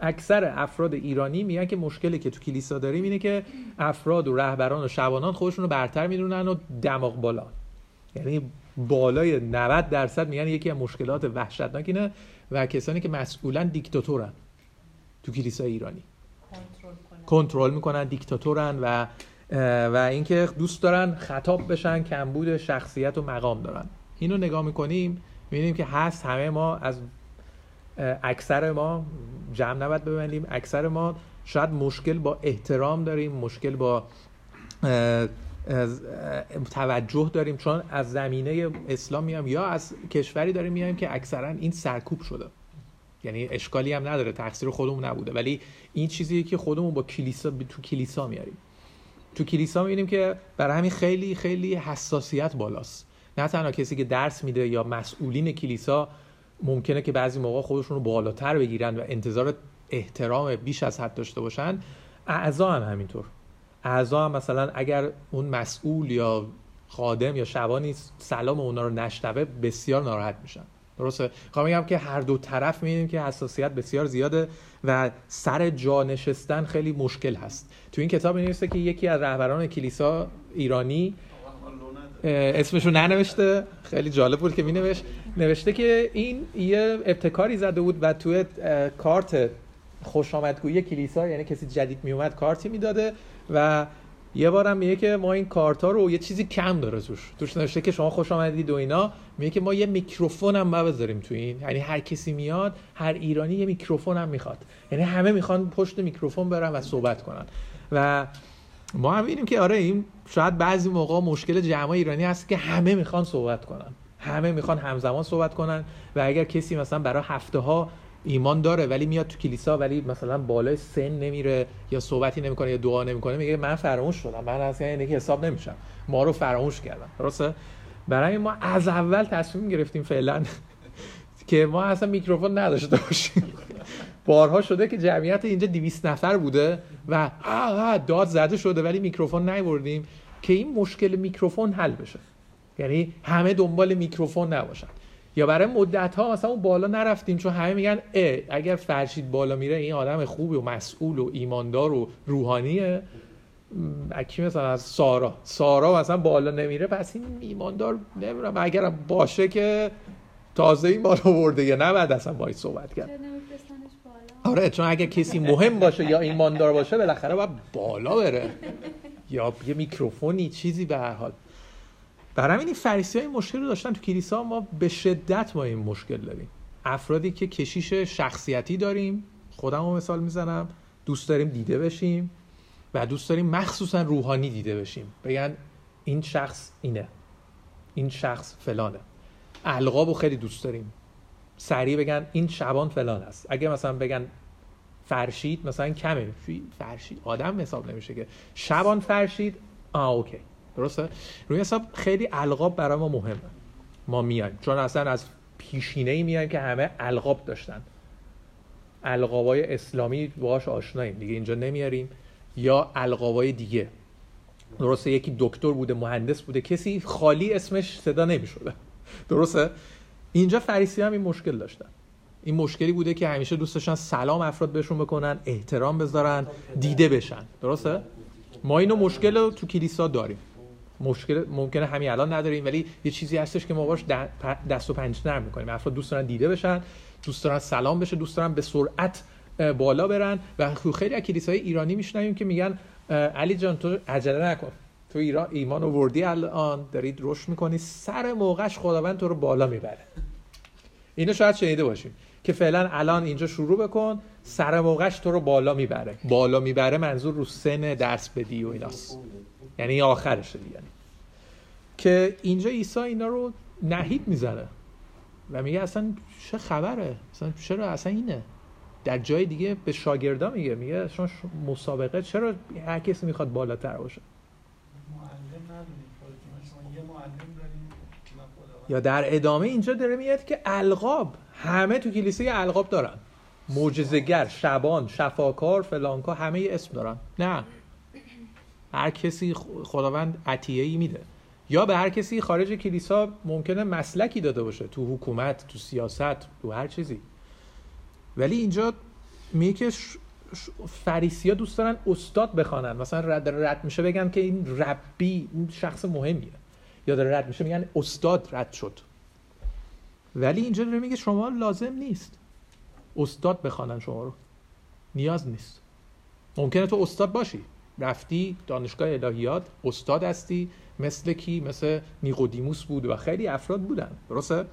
اکثر افراد ایرانی میگن که مشکلی که تو کلیسا داریم اینه که افراد و رهبران و شبانان خودشون رو برتر می‌دونن و دماغ بالا. یعنی بالای 90 درصد میگن یکی از مشکلات وحشتناک اینه و کسانی که مسئولا دیکتاتورن تو کلیسای ایرانی. کنترل می‌کنن دیکتاتورن و و اینکه دوست دارن خطاب بشن کمبود شخصیت و مقام دارن. اینو نگاه می‌کنیم می‌بینیم که هست همه ما از اکثر ما جمع نباید ببندیم. اکثر ما شاید مشکل با احترام داریم مشکل با توجه داریم چون از زمینه اسلام میام یا از کشوری داریم میایم که اکثرا این سرکوب شده. یعنی اشکالی هم نداره تقصیر خودمون نبوده. ولی این چیزیه که خودمون با کلیسا تو کلیسا میاریم. تو کلیسا می‌بینیم که برای همین خیلی خیلی حساسیت بالاست. نه تنها کسی که درس میده یا مسئولین کلیسا ممکنه که بعضی موقع خودشون رو بالاتر بگیرن و انتظار احترام بیش از حد داشته باشن اعضا هم همینطور. اعضا هم مثلا اگر اون مسئول یا خادم یا شبانی سلام اونا رو نشنوه بسیار ناراحت میشن. درسته؟ خواهم میگم که هر دو طرف می‌بینیم که حساسیت بسیار زیاده و سر جا نشستن خیلی مشکل هست. تو این کتاب نوشته که یکی از رهبران کلیسا ایرانی اسمشو ننوشته. خیلی جالب بود که می نوشت نوشته که این یه ابتکاری زده بود و توی کارت خوش آمدگویی کلیسا یعنی کسی جدید می اومد کارتی می‌داده. و یه بارم میگه که ما این کارتا رو یه چیزی کم داره توش. توش نوشته که شما خوش آمدید و اینا. میگه که ما یه میکروفون هم بذاریم تو این. یعنی هر کسی میاد هر ایرانی یه میکروفون هم می‌خواد. یعنی همه می‌خوان پشت میکروفون برن و صحبت کنن. و ما هم ببینیم که آره این شاید بعضی موقع مشکل جمع ایرانی هست که همه می‌خوان صحبت کنن. همه می‌خوان همزمان صحبت کنن. و اگر کسی مثلا برای هفته ها ایمان داره ولی میاد تو کلیسا ولی مثلا بالای سن نمیره یا صحبتی نمی‌کنه یا دعا نمی‌کنه میگه من فراموش شدم من اصلا که حساب نمیشم ما رو فراموش کردم درسته؟ برای ما از اول تصمیم گرفتیم فعلا که ما اصلا میکروفون نداشته باشیم. بارها شده که جمعیت اینجا 200 نفر بوده و داد زده شده ولی میکروفون نیوردیم که این مشکل میکروفون حل بشه. یعنی همه دنبال میکروفون نباشن. یا برای مدت ها مثلا اون بالا نرفتیم چون همه میگن اه اگر فرشید بالا میره این آدم خوبی و مسئول و ایماندار و روحانیه. اکی مثلا از سارا؟ سارا مثلا بالا نمیره پس این ایماندار نمیرم اگر باشه که تازه این بالا ورده یا نباید اصلا باید صحبت کرد. آره چون اگه کسی مهم باشه یا ایماندار باشه بالاخره باید بالا بره. یا یه میکروفونی چیزی به هر حال. برای همین این فریسی های مشکل رو داشتن تو کلیسا ما به شدت ما این مشکل داریم. افرادی که کشیش شخصیتی داریم خودم رو مثال می‌زنم دوست داریم دیده بشیم و دوست داریم مخصوصا روحانی دیده بشیم. بگن این شخص اینه این شخص فلانه. القاب خیلی دوست داریم. سریع بگن این شبان فلان است. اگه مثلا بگن فرشید مثلا کمه. فرشید؟ آدم حساب نمیشه که. شبان فرشید؟ آه اوکی. درسته؟ روی حساب خیلی القاب برای ما مهمه. ما میایم. چون اصلا از پیشینه ای میایم که همه القاب داشتن. القابای اسلامی باهاش آشناییم. دیگه اینجا نمیاریم. یا القابای دیگه. درسته؟ یکی دکتر بوده مهندس بوده. کسی خالی اسمش صدا نمی‌شده. درسته؟ اینجا فریسی هم این مشکل داشتن. این مشکلی بوده که همیشه دوست داشتن سلام افراد بهشون بکنن احترام بذارن دیده بشن. درسته؟ ما اینو مشکل تو کلیسا داریم. مشکل ممکنه همین الان نداریم ولی یه چیزی هستش که ما باش دست و پنجه نرم می‌کنیم. افراد دوست دارن دیده بشن دوست دارن سلام بشه دوست دارن به سرعت بالا برن و خیلی از کلیسای ایرانی میشنویم که میگن علی جان تو عجله نکن. تو ایران ایمان وردی الان دارید رشد می‌کنی سر موقعش خداوند تو رو بالا می‌بره. اینو شاید شنیده باشیم که فعلا الان اینجا شروع بکن سر موقعش تو رو بالا می‌بره. بالا می‌بره منظور رو سن درس بدی و ایناست. یعنی آخرشه دیگه. که اینجا عیسی اینا رو نهید می‌زنه. و میگه اصلا چه خبره؟ اصلا چرا اصلا اینه؟ در جای دیگه به شاگردا میگه. میگه شما مسابقه چرا هر کسی می‌خواد بالاتر باشه؟ یا در ادامه اینجا داره میاد که القاب همه تو کلیسه القاب دارن. معجزه‌گر شبان شفاکار فلانکا همه اسم دارن. نه. هر کسی خداوند عطیه ای میده. یا به هر کسی خارج کلیسا ممکنه مسلکی داده باشه تو حکومت تو سیاست تو هر چیزی. ولی اینجا میگه که فریسی ها دوست دارن استاد بخوانن. مثلا رد رد میشه بگن که این ربی این شخص مهمیه. یا داره رد میشه میگن استاد رد شد. ولی اینجا داره میگه شما لازم نیست استاد بخوانن شما رو. نیاز نیست. ممکنه تو استاد باشی. رفتی دانشگاه الهیات استاد هستی مثل کی؟ مثل نیقودیموس بود و خیلی افراد بودن درسته؟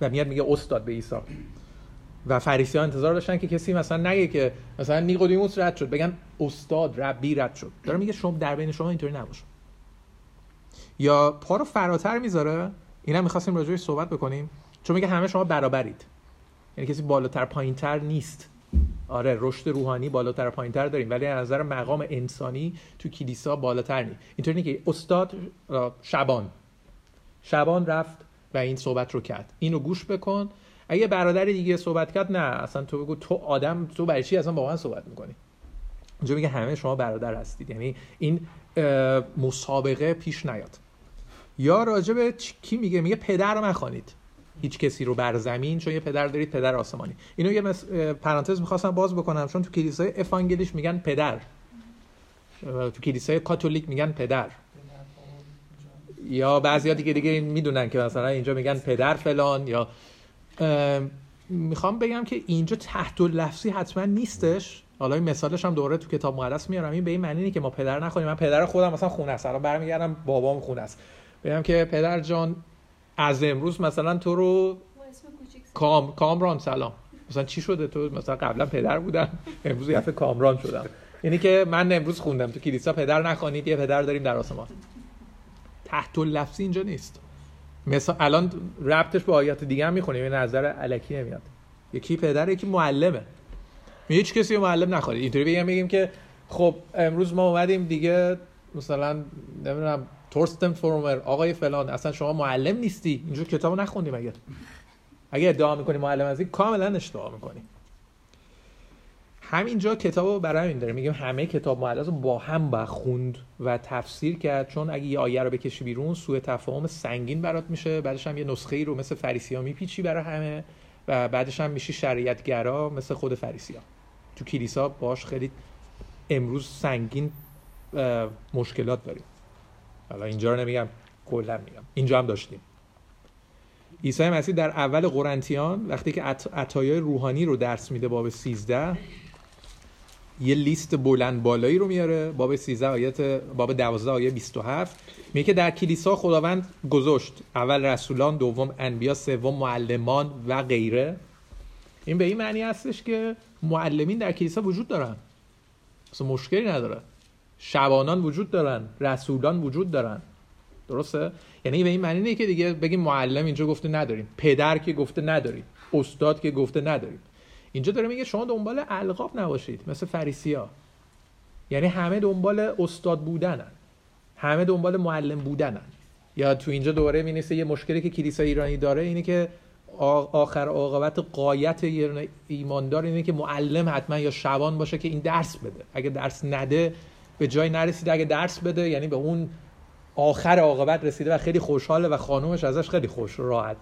و میاد میگه استاد به عیسی. و فریسی ها انتظار داشتن که کسی مثلا نگه که مثلا نیقودیموس رد شد بگن استاد ربی رد شد. داره میگه شما در بین شما اینطوری نباشه. یا پا رو فراتر می‌ذاره اینا می‌خواستیم راجعش صحبت بکنیم چون میگه همه شما برابرید. یعنی کسی بالاتر پایینتر نیست. آره رشد روحانی بالاتر پایینتر داریم ولی از نظر مقام انسانی تو کلیسا بالاتر نی. اینطوری که استاد شبان. شبان رفت و این صحبت رو کرد. اینو گوش بکن. اگه برادر دیگه صحبت کرد نه اصلا تو بگو تو آدم تو برای چی اصلا با من صحبت می‌کنی؟ اینجا میگه همه شما برادر هستید. یعنی این مسابقه پیش نیاد. یا راجع به کی میگه؟ میگه پدر رو نخوانید. هیچ کسی رو بر زمین چون یه پدر دارید پدر آسمانی. اینو یه پرانتز می‌خواستم باز بکنم چون تو کلیسای افانگلیش میگن پدر. تو کلیسای کاتولیک میگن پدر. یا بعضی دیگه دیگه می‌دونن که مثلا اینجا میگن پدر فلان یا می‌خوام بگم که اینجا تحت و لفظی حتما نیستش. حالا این مثالش هم دوره تو کتاب مقدس میارم. این به این معنی که ما پدر نخونیم من پدر خودم مثلا خونه است. الان برمیگردم بابام خونه است. بگم که پدر جان از امروز مثلا تو رو کام کامران سلام. مثلا چی شده تو؟ مثلا قبلا پدر بودم. امروز یه کامران شدم. یعنی که من امروز خوندم. تو کلیسا پدر نخوانید یه پدر داریم در آسمان. تحت لفظی اینجا نیست. مثلا الان ربطش به آیات دیگه هم می‌خونیم. این نظر علکی نمیاد. یکی پدر یکی معلمه. هیچ کسی معلم نخواد اینطوری بگیم که خب امروز ما اومدیم دیگه مثلا نمی‌دونم تورستن فورمر آقای فلان اصلا شما معلم نیستی. اینجور کتابو نخوندی مگه؟ اگه ادعا می‌کنی معلم این کاملا اشتباه می‌کنی. همینجا کتابو برای این داره. میگیم همه کتاب رو با هم با خوند و تفسیر کرد. چون اگه یه آیه رو بکشی بیرون سوء تفاهم سنگین برات میشه. بعدش هم یه نسخه ای رو مثل فریسی ها میپیچی برای همه و بعدش هم میشی شریعتگرا مثل خود فریسی ها تو کلیسا باش خیلی امروز سنگین مشکلات داریم. حالا اینجا رو نمیگم کلا میگم. اینجا هم داشتیم. عیسی مسیح در اول قرنتیان وقتی که عطایای روحانی رو درس میده باب 13 یه لیست بلند بالایی رو میاره باب 13 آیت باب 12 آیه 27 میگه که در کلیسا خداوند گذاشت. اول رسولان دوم انبیا سوم معلمان و غیره. این به این معنی هستش که معلمین در کلیسا وجود دارن. اصلا مشکلی نداره. شبانان وجود دارن رسولان وجود دارن. درسته؟ یعنی به این معنی نه که دیگه بگیم معلم اینجا گفته نداریم پدر که گفته نداریم استاد که گفته نداریم. اینجا داره میگه شما دنبال القاب نباشید مثل فریسیا. یعنی همه دنبال استاد بودنن. همه دنبال معلم بودنن. یا تو اینجا دوره می یه مشکلی که کلیسا ایرانی داره اینه که آخر عاقبت قایت ایماندار اینه که معلم حتما یا شبان باشه که این درس بده. اگه درس نده به جای نرسیده اگه درس بده یعنی به اون آخر عاقبت رسیده و خیلی خوشحاله و خانومش ازش خیلی خوش راحت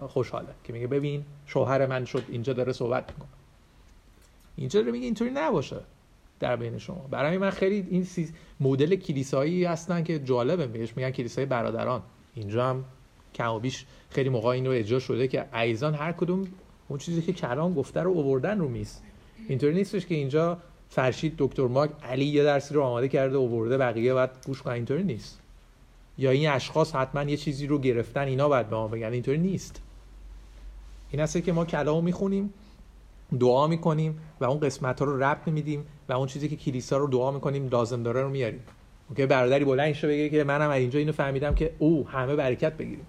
خوشحاله که میگه ببین شوهر من شد اینجا داره صحبت می‌کنه. اینجا داره میگه اینطوری نباشه در بین شما. برای من خیلی این مدل کلیسایی هستن که جالبه بهش میگن کلیسای برادران. اینجا هم کم و بیش خیلی موقع این رو اجرا شده که ایزان هر کدوم اون چیزی که کلام گفته رو اووردن رو میز. اینطوری نیستش که اینجا فرشید دکتر ماک علی یه درسی رو آماده کرده اوورده بقیه باید گوش کنن. اینطوری نیست. یا این اشخاص حتما یه چیزی رو گرفتن اینا باید به ما بگن. اینطوری نیست. این هسته که ما کلامو می‌خونیم دعا می‌کنیم و اون قسمت ها رو رب میدیم و اون چیزی که کلیسا رو دعا می‌کنیم لازم داره رو میاریم. اوکی؟ برادری بلند شه بگه که منم اینجا اینو فهمیدم که او همه برکت بگیریم.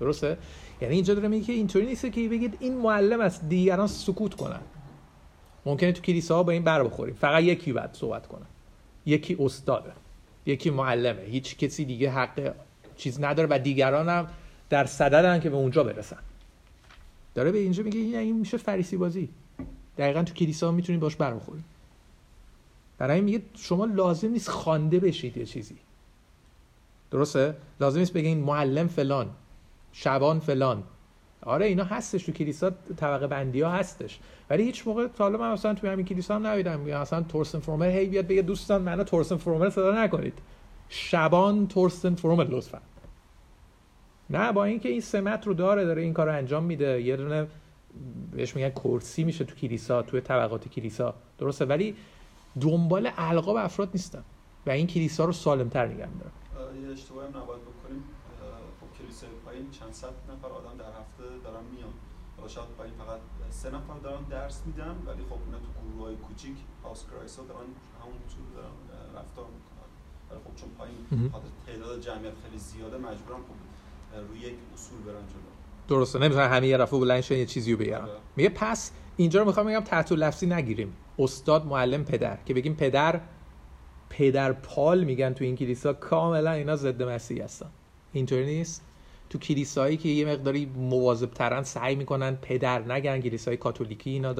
درسته؟ یعنی اینجا داره میگه که اینطوری نیست که بگید این معلم است دیگران سکوت کنن. ممکنه تو کلیسا با این بر بخوریم. فقط یکی بعد صحبت کنه. یکی استاده. یکی معلمه. هیچ کسی دیگه حق چیز نداره و دیگران هم در صددن که به اونجا برسن. داره به اینجا میگه این میشه فریسی بازی. دقیقا تو کلیسا می‌تونید باش برخورید برای میگه شما لازم نیست خوانده بشید یه چیزی. درسته؟ لازم نیست بگین معلم فلان شبان فلان. آره اینا هستش تو کلیسا طبقه بندی ها هستش. ولی هیچ موقع تا حالا من مثلا تو همین کلیسا هم ندیدم مثلا تورسن فرومر هی بیاد بگه دوستان منو تورسن فرومر صدا نکنید. شبان تورسن فرومر لطفا. نه با اینکه این سمت رو داره داره این کار رو انجام میده. یه دونه بهش میگن کرسی میشه تو کلیسا تو طبقات کلیسا. درسته؟ ولی دنبال القاب افراد نیستن و این کلیسا رو سالمتر نگه میدارن یه اشتباهی هم نباید بکنیم. خب کلیسای پایین چند صد نفر آدم در هفته دارن میان حالا شاید پایین فقط سه نفر دارن درس میدن ولی خب اینا تو گروه های کوچیک هاوس کرایس ها دارن همون تو دارن رفتار می‌کنن. ولی خب چون پایین خاطر تعداد جمعیت خیلی زیاده مجبورم خب روی یک اصول برن جلو. درسته. نمی‌تونن همه یه رفع بلند یه چیزی رو بگیرن میگه پس اینجا رو می‌خوام بگم تحت لفظی نگیریم. استاد معلم پدر. که بگیم پدر پدر پال میگن تو این کلیسا کاملا اینا ضد مسیح هستن. اینطوری نیست؟ تو کلیسایی که یه مقداری مواظب ترن سعی می‌کنن پدر نگن کلیسای کاتولیکی اینا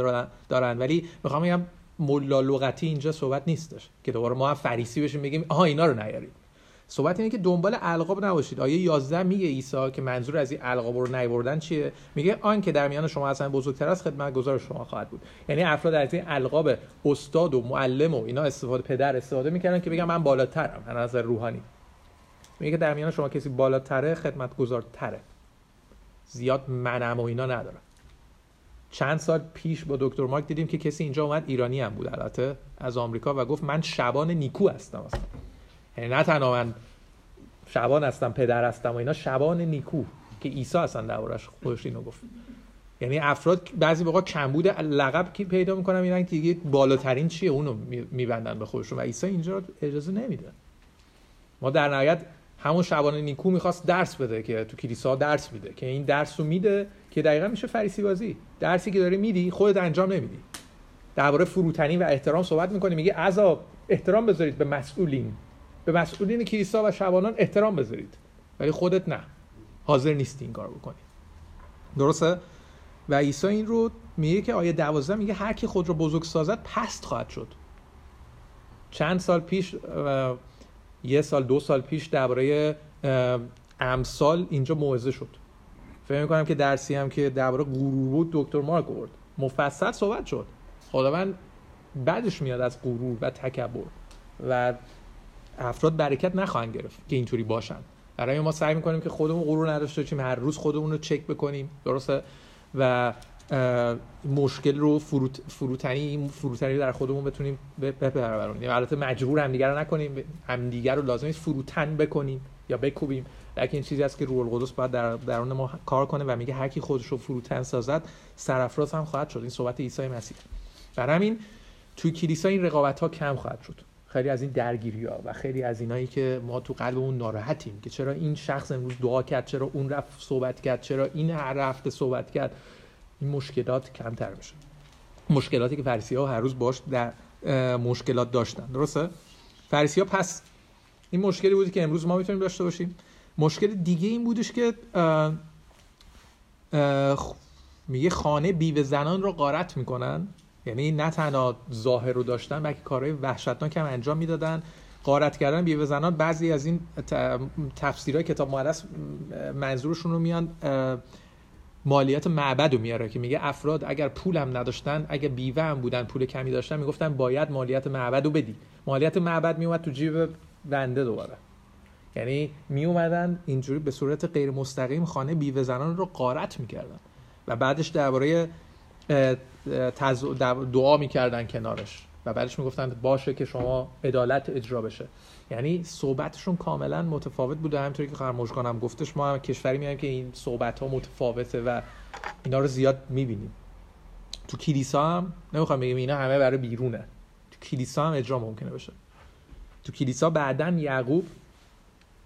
دارن. ولی می‌خوام بگم ملا لغتی اینجا صحبت نیستش که دوباره ما هم فریسی بشیم بگیم آها اینا رو نیاریم صحبت اینه که دنبال القاب نباشید. آیه 11 میگه عیسی که منظور از این القاب رو نیوردن چیه؟ میگه آن که در میان شما اصلا بزرگتر است گذار شما خواهد بود. یعنی افراد از این القاب استاد و معلم و اینا استفاده پدر استفاده می‌کردن که بگم من بالاترم از نظر روحانی. میگه در میان شما کسی بالاتره خدمتگزارتره. زیاد منم و اینا نداره. چند سال پیش با دکتر مارک دیدیم که کسی اینجا اومد ایرانی هم بود البته از آمریکا و گفت من شبان نیکو هستم اصلا. یعنی نه تنها من شبان هستم پدر هستم و اینا شبان نیکو که عیسی اصلا دربارش خودش اینو گفت. یعنی افراد بعضی موقع کمبود لقب کی پیدا می‌کنن میرن که دیگه بالاترین چیه اونو میبندن به خودشون و عیسی اینجا اجازه نمیده. ما در نهایت همون شبان نیکو می‌خواست درس بده که تو کلیسا درس میده که این درس رو میده که دقیقا میشه فریسی بازی. درسی که داری میدی خودت انجام نمیدی. درباره فروتنی و احترام صحبت می‌کنی میگه عذاب احترام بذارید به مسئولین. به مسئولین کلیسا و شبانان احترام بذارید. ولی خودت نه. حاضر نیستی این کار بکنی. درسته؟ و عیسی این رو میگه که آیه دوازده میگه هر کی خود رو بزرگ سازد پست خواهد شد. چند سال پیش یه سال دو سال پیش درباره امثال اینجا موعظه شد. فکر می‌کنم که درسی هم که درباره غرور بود دکتر مارک آورد. مفصل صحبت شد. خداوند بعدش میاد از غرور و تکبر و افراد برکت نخواهند گرفت که اینطوری باشن. برای ما سعی می‌کنیم که خودمون غرور نداشته باشیم. هر روز خودمون رو چک بکنیم. درسته؟ و مشکل رو فروت فروتنی فروتنی در خودمون بتونیم بپرورونیم. البته مجبور هم دیگر رو نکنیم. هم دیگر رو لازم نیست فروتن بکنیم یا بکوبیم. لکن این چیزی است که روح القدس باید در درون ما کار کنه و میگه هر کی خودش رو فروتن سازد سرافراز هم خواهد شد. این صحبت عیسی مسیح. برای همین توی کلیسا این رقابت ها کم خواهد شد. خیلی از این درگیری ها و خیلی از اینایی که ما تو قلبمون ناراحتیم که چرا این شخص امروز دعا کرد چرا اون رفت صحبت کرد چرا این هر صحبت کرد. این مشکلات کمتر میشه. مشکلاتی که فرسی ها هر روز باش در مشکلات داشتن. درسته؟ فرسی ها پس این مشکلی بودی که امروز ما می‌تونیم داشته باشیم. مشکل دیگه این بودش که میگه خانه بیوه زنان رو غارت می‌کنن. یعنی نه تنها ظاهر رو داشتن بلکه کارهای وحشتناک هم انجام می‌دادن. غارت کردن بیوه زنان بعضی از این تفسیرهای کتاب مقدس منظورشون رو میان مالیات معبد رو میاره که میگه افراد اگر پول هم نداشتن اگر بیوه هم بودن پول کمی داشتن می‌گفتن باید مالیات معبد رو بدی. مالیات معبد میومد تو جیب بنده دوباره. یعنی می اومدن اینجوری به صورت غیر مستقیم خانه بیوه زنان رو قارت می‌کردن. و بعدش درباره دعا می‌کردن کنارش. و بعدش می‌گفتن باشه که شما عدالت اجرا بشه. یعنی صحبتشون کاملا متفاوت بوده. همینطوری که خرموش کنم گفتش ما هم کشوری میایم که این صحبت ها متفاوته و اینا رو زیاد می‌بینیم. تو کلیسا هم نمی‌خوام بگیم اینا همه برای بیرونه. تو کلیسا هم اجرا ممکنه بشه تو کلیسا بعدا یعقوب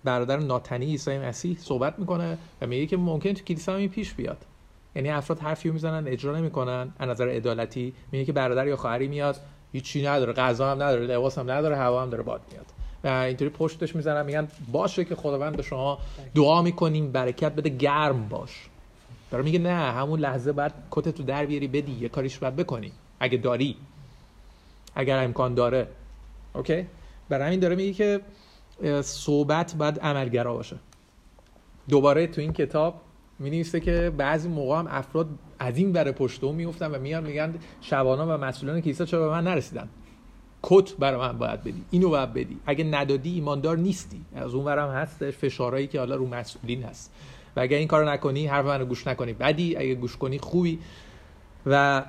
برادر ناتنی عیسی مسیح صحبت می‌کنه و میگه که ممکنه تو کلیسا هم پیش بیاد. یعنی افراد حرفی می‌زنن اجرا نمی‌کنن از نظر عدالتی میگه که برادر یا خواهری میاد هیچی نداره غذا هم نداره لباس هم نداره هوا هم داره باد میاد. اینطوری پشتش می‌زنن میگن باشه که خداوند به شما دعا می‌کنیم برکت بده گرم باش. داره میگه نه همون لحظه بعد کت تو در بیاری بدی یه کاریش باید بکنی. اگه داری. اگر امکان داره. اوکی؟ برای همین داره میگه که صحبت باید عملگرا باشه. دوباره تو این کتاب می نویسه که بعضی موقع هم افراد از این بره پشت و میفتن و میان میگن شبانان و مسئولان کلیسا چرا به من نرسیدن؟ کت برای من باید بدی. اینو باید بدی. اگه ندادی ایماندار نیستی. از اون ورم هستش فشارهایی که حالا رو مسئولین هست. و اگر این کارو نکنی حرف منو گوش نکنی. بدی. اگه گوش کنی خوبی. و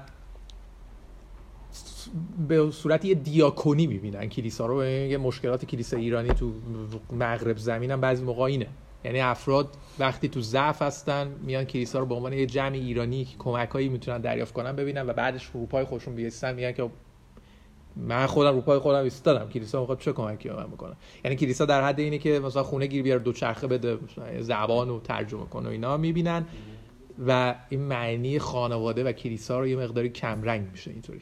به صورت یه دیاکونی می‌بینن. کلیسا رو. یه مشکلات کلیسا ایرانی تو مغرب زمین هم بعضی موقع اینه. یعنی افراد وقتی تو ضعف هستن میان کلیسا رو به عنوان یه جمع ایرانی که کمکایی می‌تونن دریافت کنن ببینن و بعدش رو پای خودشون بیستن میگن که من خودم رو خودم ایستادم. کلیسا می‌خواد چه کمکی به من بکنه؟ یعنی کلیسا در حد اینه که مثلا خونه گیر بیاره دو چرخه بده زبان رو ترجمه کنه و اینا می‌بینن و این معنی خانواده و کلیسا رو یه مقداری کمرنگ میشه اینطوری.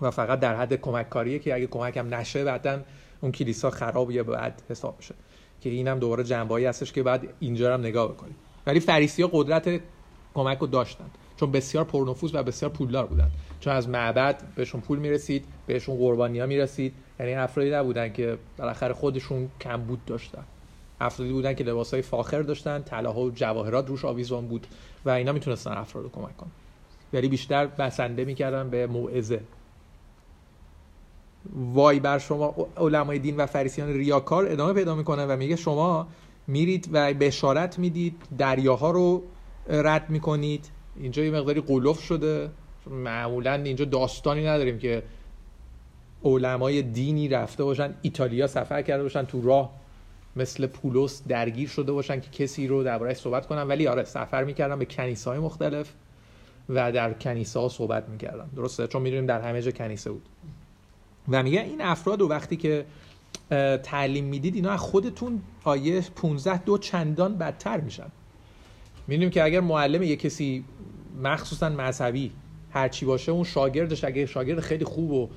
و فقط در حد کمک کاریه که اگه کمک هم نشه بعدا اون کلیسا خراب یا بعد حساب میشه. که اینم دوباره جنبایی هستش که بعد اینجا هم نگاه بکنیم ولی فریسی ها قدرت کمک رو داشتن. چون بسیار پرنفوذ و بسیار پولدار بودن. چون از معبد بهشون پول می‌رسید بهشون قربانی ها می‌رسید. یعنی افرادی نبودن که بالاخره خودشون کمبود داشتن. افرادی بودن که لباس های فاخر داشتن طلاها و جواهرات روش آویزان بود و اینا می‌تونستن افراد رو کمک کنن. ولی بیشتر بسنده می‌کردن به موعظه. وای بر شما علمای دین و فریسیان ریاکار ادامه پیدا می‌کنه و میگه شما میرید و بشارت می‌دید دریاها رو رد می‌کنید. اینجا یه مقداری قلوف شده. معمولا اینجا داستانی نداریم که علمای دینی رفته باشن ایتالیا سفر کرده باشن تو راه مثل پولس درگیر شده باشن که کسی رو درباره صحبت کنن. ولی آره سفر می‌کردن به کنیسه مختلف و در کنیسه ها صحبت می‌کردن. درسته؟ چون می‌دونیم در همه جا کنیسه بود. و میگه این افراد و وقتی که تعلیم می‌دید اینا از خودتون آیه 15 دو چندان بدتر میشن. می‌دونیم که اگر معلم یه کسی مخصوصا مذهبی هرچی باشه اون شاگردش اگه شاگرد خیلی خوب و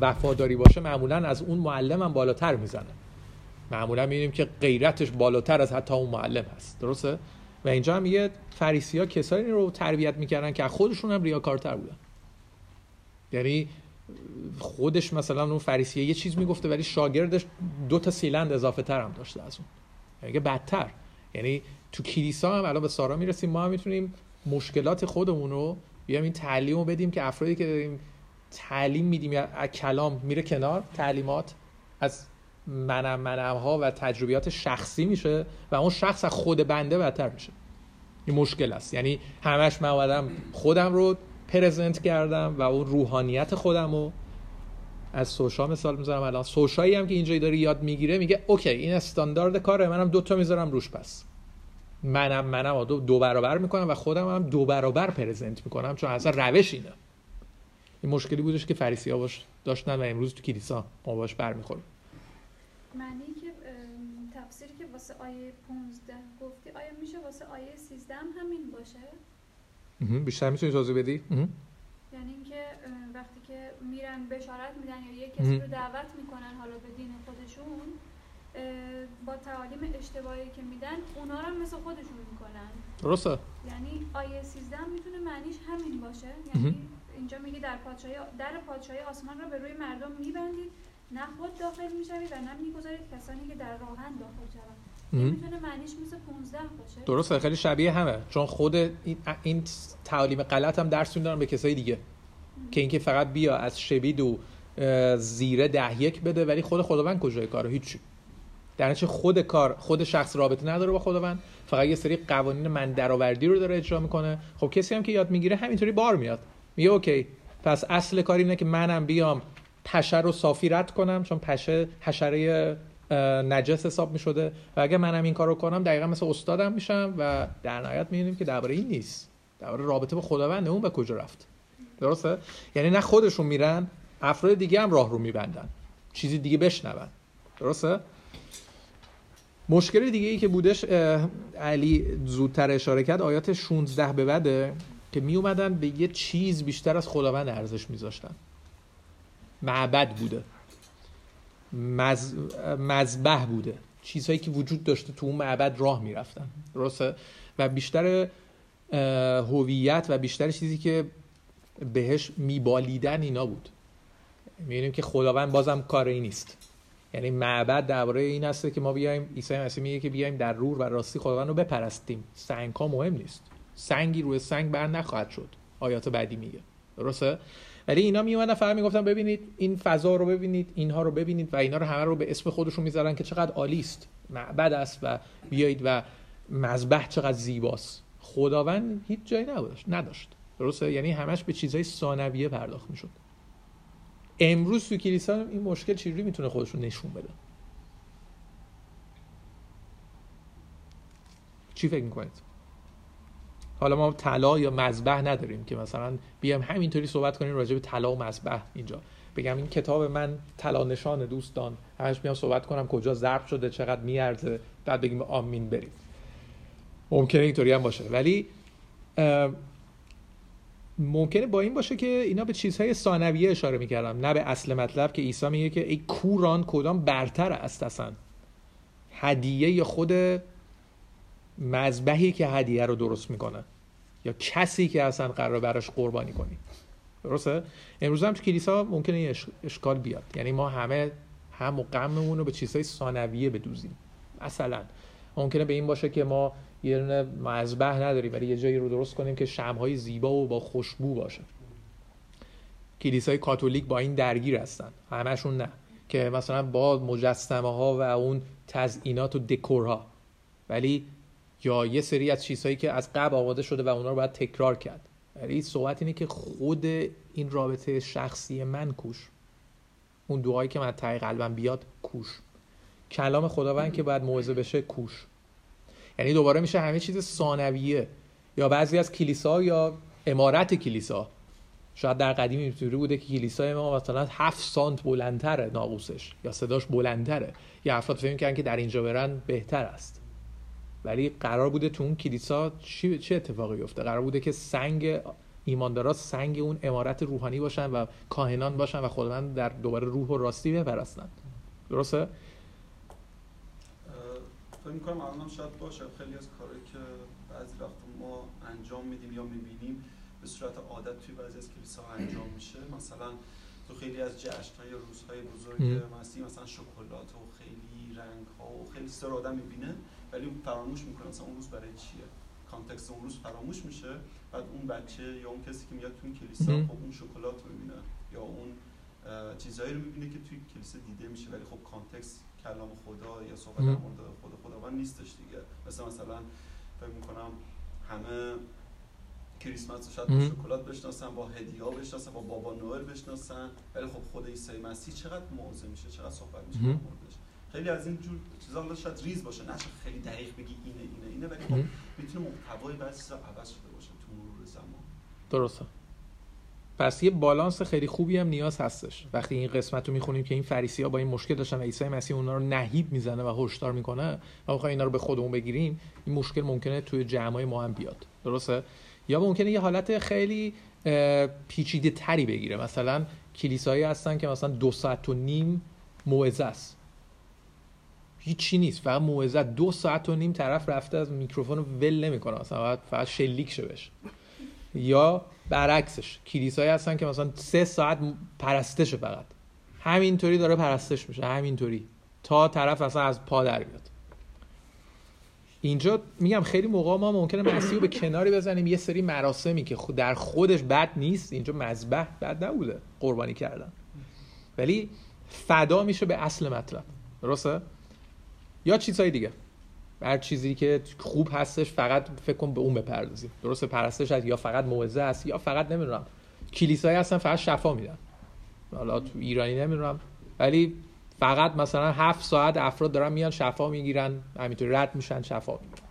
وفاداری باشه معمولا از اون معلم هم بالاتر می‌زنه. معمولا می‌بینیم که غیرتش بالاتر از حتی اون معلم هست. درسته؟ و اینجا هم میگه فریسی ها کسانی رو تربیت می‌کردن که خودشون هم ریاکارتر بودن. یعنی خودش مثلا اون فریسیه یه چیز می‌گفته ولی شاگردش دو تا سیلند اضافه تر هم داشته از اون. یعنی بدتر. یعنی تو کلیسا هم الان به سارا می‌رسیم ما هم می‌تونیم مشکلات خودمون رو بیایم این تعلیم رو بدیم که افرادی که داریم تعلیم میدیم یا کلام میره کنار تعلیمات از منم منم ها و تجربیات شخصی میشه و اون شخص از خود بنده بدتر میشه. این مشکل است. یعنی همش من خودم رو پرزنت کردم و اون روحانیت خودم رو از سوشا مثال می‌ذارم الان سوشایی هم که اینجایی داره یاد می‌گیره میگه اوکی این استاندارد کاره منم دوتا می‌ذارم روش پس. منم منم دو, دو برابر می‌کنم و خودم هم دو برابر پرزنت می‌کنم چون اصلا روش اینه. این مشکلی بودش که فریسی ها باش داشتن و امروز تو کلیسا ما باش برمیخوریم. معنی که تفسیری که واسه آیه 15 گفتی آیا میشه واسه آیه 13 هم همین باشه؟ بیشتر می‌تونی توضیح بدی؟ یعنی اینکه وقتی که میرن بشارت میدن یا یه کسی رو دعوت می‌کنن حالا به دین خودشون با تعالیم اشتباهی که میدن اونا رو مثل خودشون می‌کنن. درسته. یعنی آیه 13 می‌تونه معنیش همین باشه. یعنی اینجا میگه در پادشاهی در پادشاهی آسمان رو به روی مردم میبندید. نه خود داخل می‌شوید و نه می‌گذارید کسانی که در راهن داخل شوند. می‌تونه معنیش مثل 15 باشه. درسته. خیلی شبیه همه. چون خود این, این تعالیم غلط هم درس میدن به کسای دیگه. که اینکه فقط بیا از شبید و زیره ده یک بده ولی خود خداوند کجای کار هیچ در خود کار خود شخص رابطه نداره با خداوند. فقط یه سری قوانین من درآوردی رو داره اجرا می‌کنه. خب کسی هم که یاد می‌گیره همینطوری بار میاد. میگه اوکی پس اصل کار اینه که منم بیام پشه رو صافی رد کنم چون پشه حشره نجس حساب می‌شده. و اگه منم این کارو کنم دقیقا مثل استادم میشم و در نهایت می‌بینیم که درباره این نیست. درباره رابطه با خداوند اون به کجا رفت؟ درسته؟ یعنی نه خودشون میرن افراد دیگه هم راه رو میبندن. چیزی دیگه بشنون. درسته؟ مشکل دیگه ای که بودش علی زودتر اشاره کرد آیات 16 به بعده که می اومدن به یه چیز بیشتر از خداوند ارزش میذاشتن. معبد بوده. مز... مذبح بوده. چیزهایی که وجود داشته تو اون معبد راه می‌رفتن. درسته؟ و بیشتر هویت و بیشتر چیزی که بهش میبالیدن اینا بود. می‌بینیم که خداوند بازم کاری نیست. یعنی معبد درباره این هست که ما بیایم عیسی مسیح میگه که بیایم در رور و راستی خداوند رو بپرستیم. سنگ ها مهم نیست. سنگی روی سنگ بند نخواهد شد. آیات بعدی میگه. درسته؟ ولی اینا میومدن فقط می‌گفتن ببینید این فضا رو ببینید اینها رو ببینید و اینا رو همه رو به اسم خودشون می‌ذارن که چقدر عالی است. معبد است و بیایید و مذبح چقدر زیباست. خداوند هیچ جایی نداشت نداشت. درسته؟ یعنی همش به چیزهای ثانویه پرداخت می‌شد. امروز تو کلیسا این مشکل چجوری می‌تونه خودش رو نشون بده؟ چی فکر می‌کنید؟ حالا ما طلا یا مذبح نداریم که مثلا بیام همینطوری صحبت کنیم راجع به طلا و مذبح اینجا. بگم این کتاب من طلا نشان دوستان. همش میام صحبت کنم کجا ضرب شده چقدر میارزه بعد بگیم آمین بریم. ممکنه اینطوری هم باشه. ولی ممکنه با این باشه که اینا به چیزهای ثانویه اشاره می‌کردم نه به اصل مطلب که عیسی میگه که ای کوران کدام برتر است اصلا. هدیه خود مذبحی که هدیه رو درست می‌کنه. یا کسی که اصلا قرار براش قربانی کنی. درسته؟ امروز هم تو کلیسا ممکنه این اشکال بیاد. یعنی ما همه هم و غممون رو به چیزهای ثانویه بدوزیم. مثلا ممکنه به این باشه که ما یه دونه مذبح نداریم ولی یه جایی رو درست کنیم که شمهای زیبا و با خوشبو باشه. کلیسای کاتولیک با این درگیر هستن. همشون نه. که مثلا با مجسمه ها و اون تزئینات و دکورها. ولی یا یه سری از چیزهایی که از قبل آماده شده و اونا رو باید تکرار کرد. ولی صحبت اینه که خود این رابطه شخصی من کوش. اون دعایی که من تای قلبم بیاد کوش. کلام خداوند که باید موعظه بشه کوش. یعنی دوباره میشه همه چیز ثانویه یا بعضی از کلیسا یا امارت کلیسا. شاید در قدیم اینطوری بوده که کلیسای ما مثلا هفت سانت بلندتره ناقوسش یا صداش بلندتره. یا افراد فکر می‌کنن که در اینجا برن بهتر است. ولی قرار بوده تو اون کلیسا چه اتفاقی بیفته؟ قرار بوده که سنگ ایماندارا سنگ اون امارت روحانی باشن و کاهنان باشن و خداوند در دوباره روح و راستی بپرستن. درسته؟ فکر می‌کنم الان شاید باشه. خیلی از کارهایی که بعضی وقت ما انجام میدیم یا می‌بینیم به صورت عادت توی بعضی از کلیسا انجام میشه. مثلا تو خیلی از جشن یا روزهای بزرگ مسیح مثلا شکلات و خیلی رنگ ها و خیلی سر آدم می‌بینه ولی فراموش می‌کنه. مثلا اون روز برای چیه؟ context اون روز فراموش میشه. بعد اون بچه یا اون کسی که میاد تو این کلیسا خب اون شکلات رو می‌بینه یا اون چیزایی رو می‌بینه که توی کلیسا دیده میشه. ولی خب context کلام خدا یا صحبت در مورد خدا خداوند نیستش دیگه. مثلا مثلا فکر می‌کنم همه کریسمس رو شاید با شکلات بشناسن با هدیه بشناسن با بابا نوئل بشناسن. ولی خب خود عیسی مسیح چقدر موضوع میشه چقدر صحبت میشه موردش؟ خیلی از این جور چیزا حالا شاید ریز باشه. نه خیلی دقیق بگی اینه اینه اینه ولی خب می‌تونه محتوای بعضی عوض شده باشه تو مرور زمان. درسته. پس یه بالانس خیلی خوبی هم نیاز هستش. وقتی این قسمت رو می‌خونیم که این فریسی ها با این مشکل داشتن عیسی مسیح اونا رو نهیب می‌زنه و هشدار می‌کنه و بخوایم اینا رو به خودمون بگیریم این مشکل ممکنه توی جمعای ما هم بیاد. درسته؟ یا ممکنه یه حالت خیلی پیچیده تری بگیره. مثلا کلیسایی هستن که مثلا دو ساعت و نیم موعظه است. هیچی نیست. فقط موعظه دو ساعت و نیم طرف رفته از میکروفون رو ول نمی‌کنه. مثلا فقط شلیک شه یا برعکسش کلیسایی هستن که مثلا سه ساعت پرستش فقط. همینطوری داره پرستش میشه همینطوری. تا طرف اصلا از پا در بیاد اینجا میگم خیلی موقع ما ممکنه مسیح رو به کناری بزنیم یه سری مراسمی که در خودش بد نیست اینجا مذبح بد نبوده قربانی کردن. ولی فدا میشه به اصل مطلب. درسته؟ یا چیزهای دیگه. هر چیزی که خوب هستش فقط فکر کن به اون بپردازیم درسته پرستش هست یا فقط موعظه است یا فقط نمی‌دونم. کلیسایی هستن فقط شفا میدن. حالا تو ایرانی نمی‌دونم. ولی فقط مثلا هفت ساعت افراد دارن میان شفا می‌گیرن همینطوری رد میشن شفا می‌گیرن.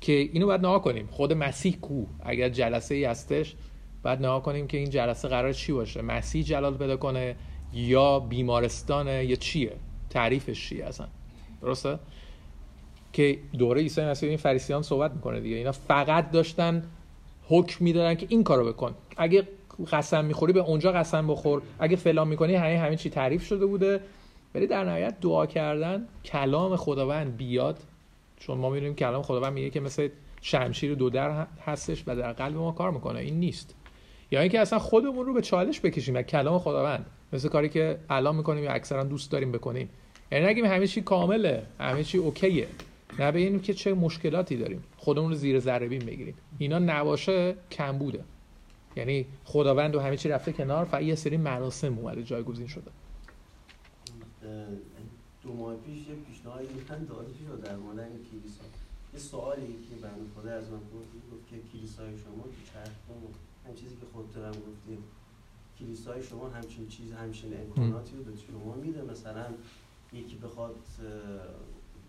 که اینو باید نها کنیم. خود مسیح کو؟ اگر جلسه ای هستش باید نها کنیم که این جلسه قرار چی باشه. مسیح جلال پیدا کنه یا بیمارستانه یا چیه؟ تعریفش چیه اصلا؟ درسته؟ که دوره عیسی مسیح این فریسیان صحبت می‌کنه دیگه. اینا فقط داشتن حکم می‌دادن که این کارو بکن. اگه قسم می‌خوری به اونجا قسم بخور. اگه فلان می‌کنی همه همه چی تعریف شده بوده. ولی در نهایت دعا کردن کلام خداوند بیاد. چون ما می‌دونیم کلام خداوند میگه که مثل شمشیر دو در هستش و در قلب ما کار می‌کنه. این نیست. یا اینکه اصلا خودمون رو به چالش بکشیم و کلام خداوند. مثل کاری که الان می‌کنیم یا اکثرا دوست داریم بکنیم. یعنی نگیم همه چی کامله همه چی اوکیه. نه ببینیم که چه مشکلاتی داریم. خودمون رو زیر ذره بین بگیریم. اینا نباشه کم بوده یعنی خداوند و همه چی رفته کنار فقط یه سری مراسم اومده جایگزین شده. دو ماه پیش یه پیشنهادی من داده شد در مورد کلیسا. یه سوالی که بنده خدا از من گفت که کلیسای شما تو چرخ هم چیزی که خودتون هم گفتیم کلیسای شما همچین چیز همچین امکاناتی رو به شما میده؟ مثلا یکی بخواد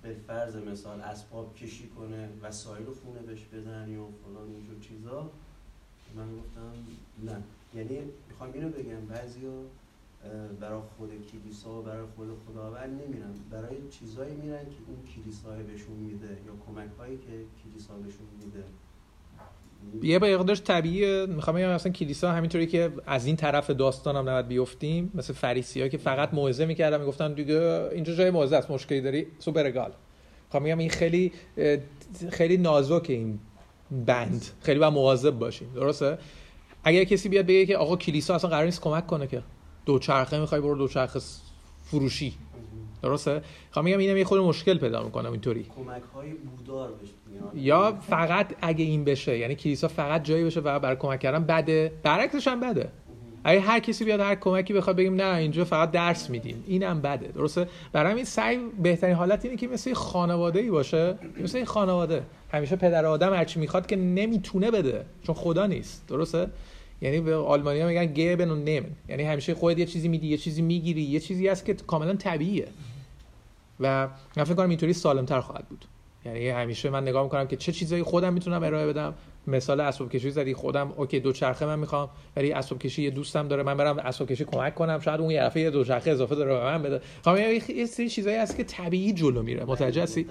به فرض مثال اسباب کشی کنه وسایل خونه بهش بدن یا فلان اینجور چیزا من گفتم نه. یعنی می‌خوام اینو بگم بعضیا برای خود کلیسا و برای خود خداوند نمیرن. برای چیزایی میرن که اون کلیسای بهشون میده یا کمک هایی که کلیسا بهشون میده. یه مقدارش طبیعیه. می‌خوام بگم مثلا کلیسا همینطوری که از این طرف داستانم نباید بیفتیم. مثل فریسی که فقط موعظه می‌کردن می‌گفتن دیگه اینجا جای موعظه است مشکلی داری؟ سوپرگال می‌خوام بگم این خیلی خیلی نازک این بند. خیلی با مواظب باشیم. درسته؟ اگر کسی بیاد بگه که آقا کلیسا اصلا قرار نیست کمک کنه که دوچرخه می‌خوای برو دوچرخه فروشی. درسته؟ خب میگم اینم یه خود مشکل پیدا می‌کنم اینطوری. کمک های بودار بشه یا فقط اگه این بشه یعنی کلیسا فقط جایی بشه و برای کمک کردن بده. برعکسش هم بده. اگه هر کسی بیاد هر کمکی بخواد بگیم نه اینجا فقط درس میدیم اینم بده. درسته؟ برای این سعی بهترین حالت اینه که مثل خانواده ای باشه مثل این خانواده. همیشه پدر آدم هرچی می‌خواد که نمی‌تونه بده چون خدا نیست. درسته؟ یعنی به آلمانی ها میگن گیبن و نمن. یعنی همیشه خودت یه چیزی میدی یه چیزی می‌گیری یه چیزی هست که کاملا طبیعیه. و من فکر کنم اینطوری سالمتر خواهد بود. یعنی همیشه من نگاه می‌کنم که چه چیزایی خودم می‌تونم ارائه بدم. مثال اسباب کشی زدی خودم اوکی دو چرخه من می‌خوام ولی اسباب کشی یه دوستم داره من برم اسباب کشی کمک کنم. شاید اون یه یه دو چرخه اضافه داره به من بده. خب یه سری چیزایی هست که طبیعی جلو میره. متوجه هستی؟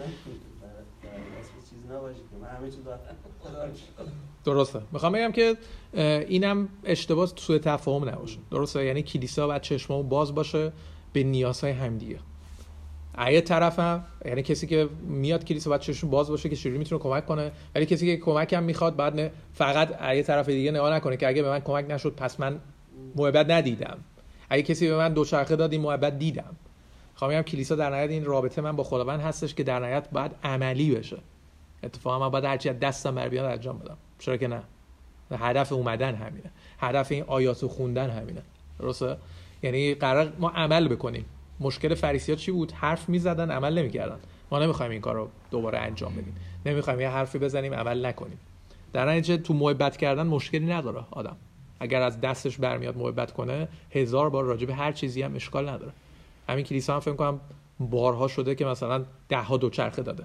درسته. می‌خوام بگم که اینم اشتباه سوء تفاهم نباشه. درسته؟ یعنی کلیسا باید چشممون باز باشه به نیازهای همدیگه. یه طرفم یعنی کسی که میاد کلیسا باید چشم باز باشه که چجوری می‌تونه کمک کنه ولی کسی که کمکم می‌خواد بعد فقط یه طرف دیگه نگاه نکنه که اگه به من کمک نشد پس من محبت ندیدم. اگه کسی به من دوچرخه داد این محبت دیدم. خواهم میگم کلیسا در نهایت این رابطه من با خداوند هستش که در نهایت باید عملی بشه. اتفاقا من باید هرچی دستم بر بیاد انجام بدم. چرا که نه؟ هدف اومدن همینه. هدف این آیات خوندن همینه. درسته؟ یعنی قرار ما عمل بکنیم. مشکل فریسی ها چی بود؟ حرف می‌زدن عمل نمی‌کردن. ما نمی‌خوایم این کار رو دوباره انجام بدیم. نمی‌خوایم یه حرفی بزنیم عمل نکنیم. در نتیجه تو محبت کردن مشکلی نداره آدم. اگر از دستش برمیاد محبت کنه هزار بار راجع به هر چیزی هم اشکال نداره. همین کلیسا هم فکر کنم بارها شده که مثلا ده ها دوچرخه داده.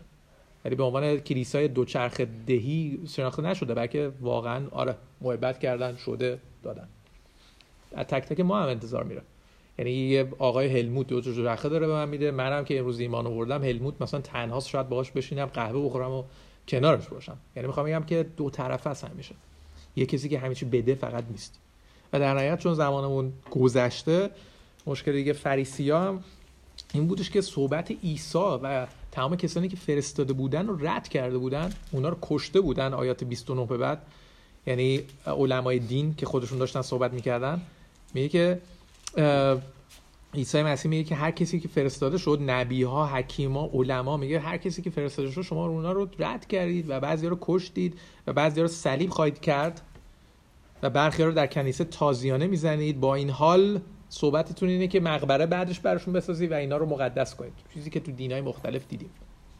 ولی به عنوان کلیسای دوچرخه دهی شناخته نشده بلکه واقعا آره محبت کردن شده دادن. از تک تک ما هم انتظار میره یعنی یه آقای هلموت دو دوچرخه داره به من میده. منم که امروز ایمان آوردم هلموت مثلا تنها شاید باهاش بشینم قهوه بخورم و کنارش باشم. یعنی می‌خوام بگم که دو طرفه است همیشه. یه کسی که همیشه بده فقط نیست. و در نهایت چون زمانمون گذشته مشکل دیگه فریسیا هم این بودش که صحبت عیسی و تمام کسانی که فرستاده بودن رو رد کرده بودن اونا رو کشته بودن آیات 29 به بعد. یعنی علمای دین که خودشون داشتن صحبت می‌کردن میگه که عیسی مسیح میگه که هر کسی که فرستاده شد نبی ها حکیم ها علما میگه هر کسی که فرستاده شد شما اونا رو رد کردید و بعضی رو کشتید و بعضی رو صلیب خواهید کرد و برخی رو در کنیسه تازیانه می‌زنید. با این حال صحبتتون اینه که مقبره بعدش براشون بسازی و اینا رو مقدس کنید. چیزی که تو دینای مختلف دیدیم.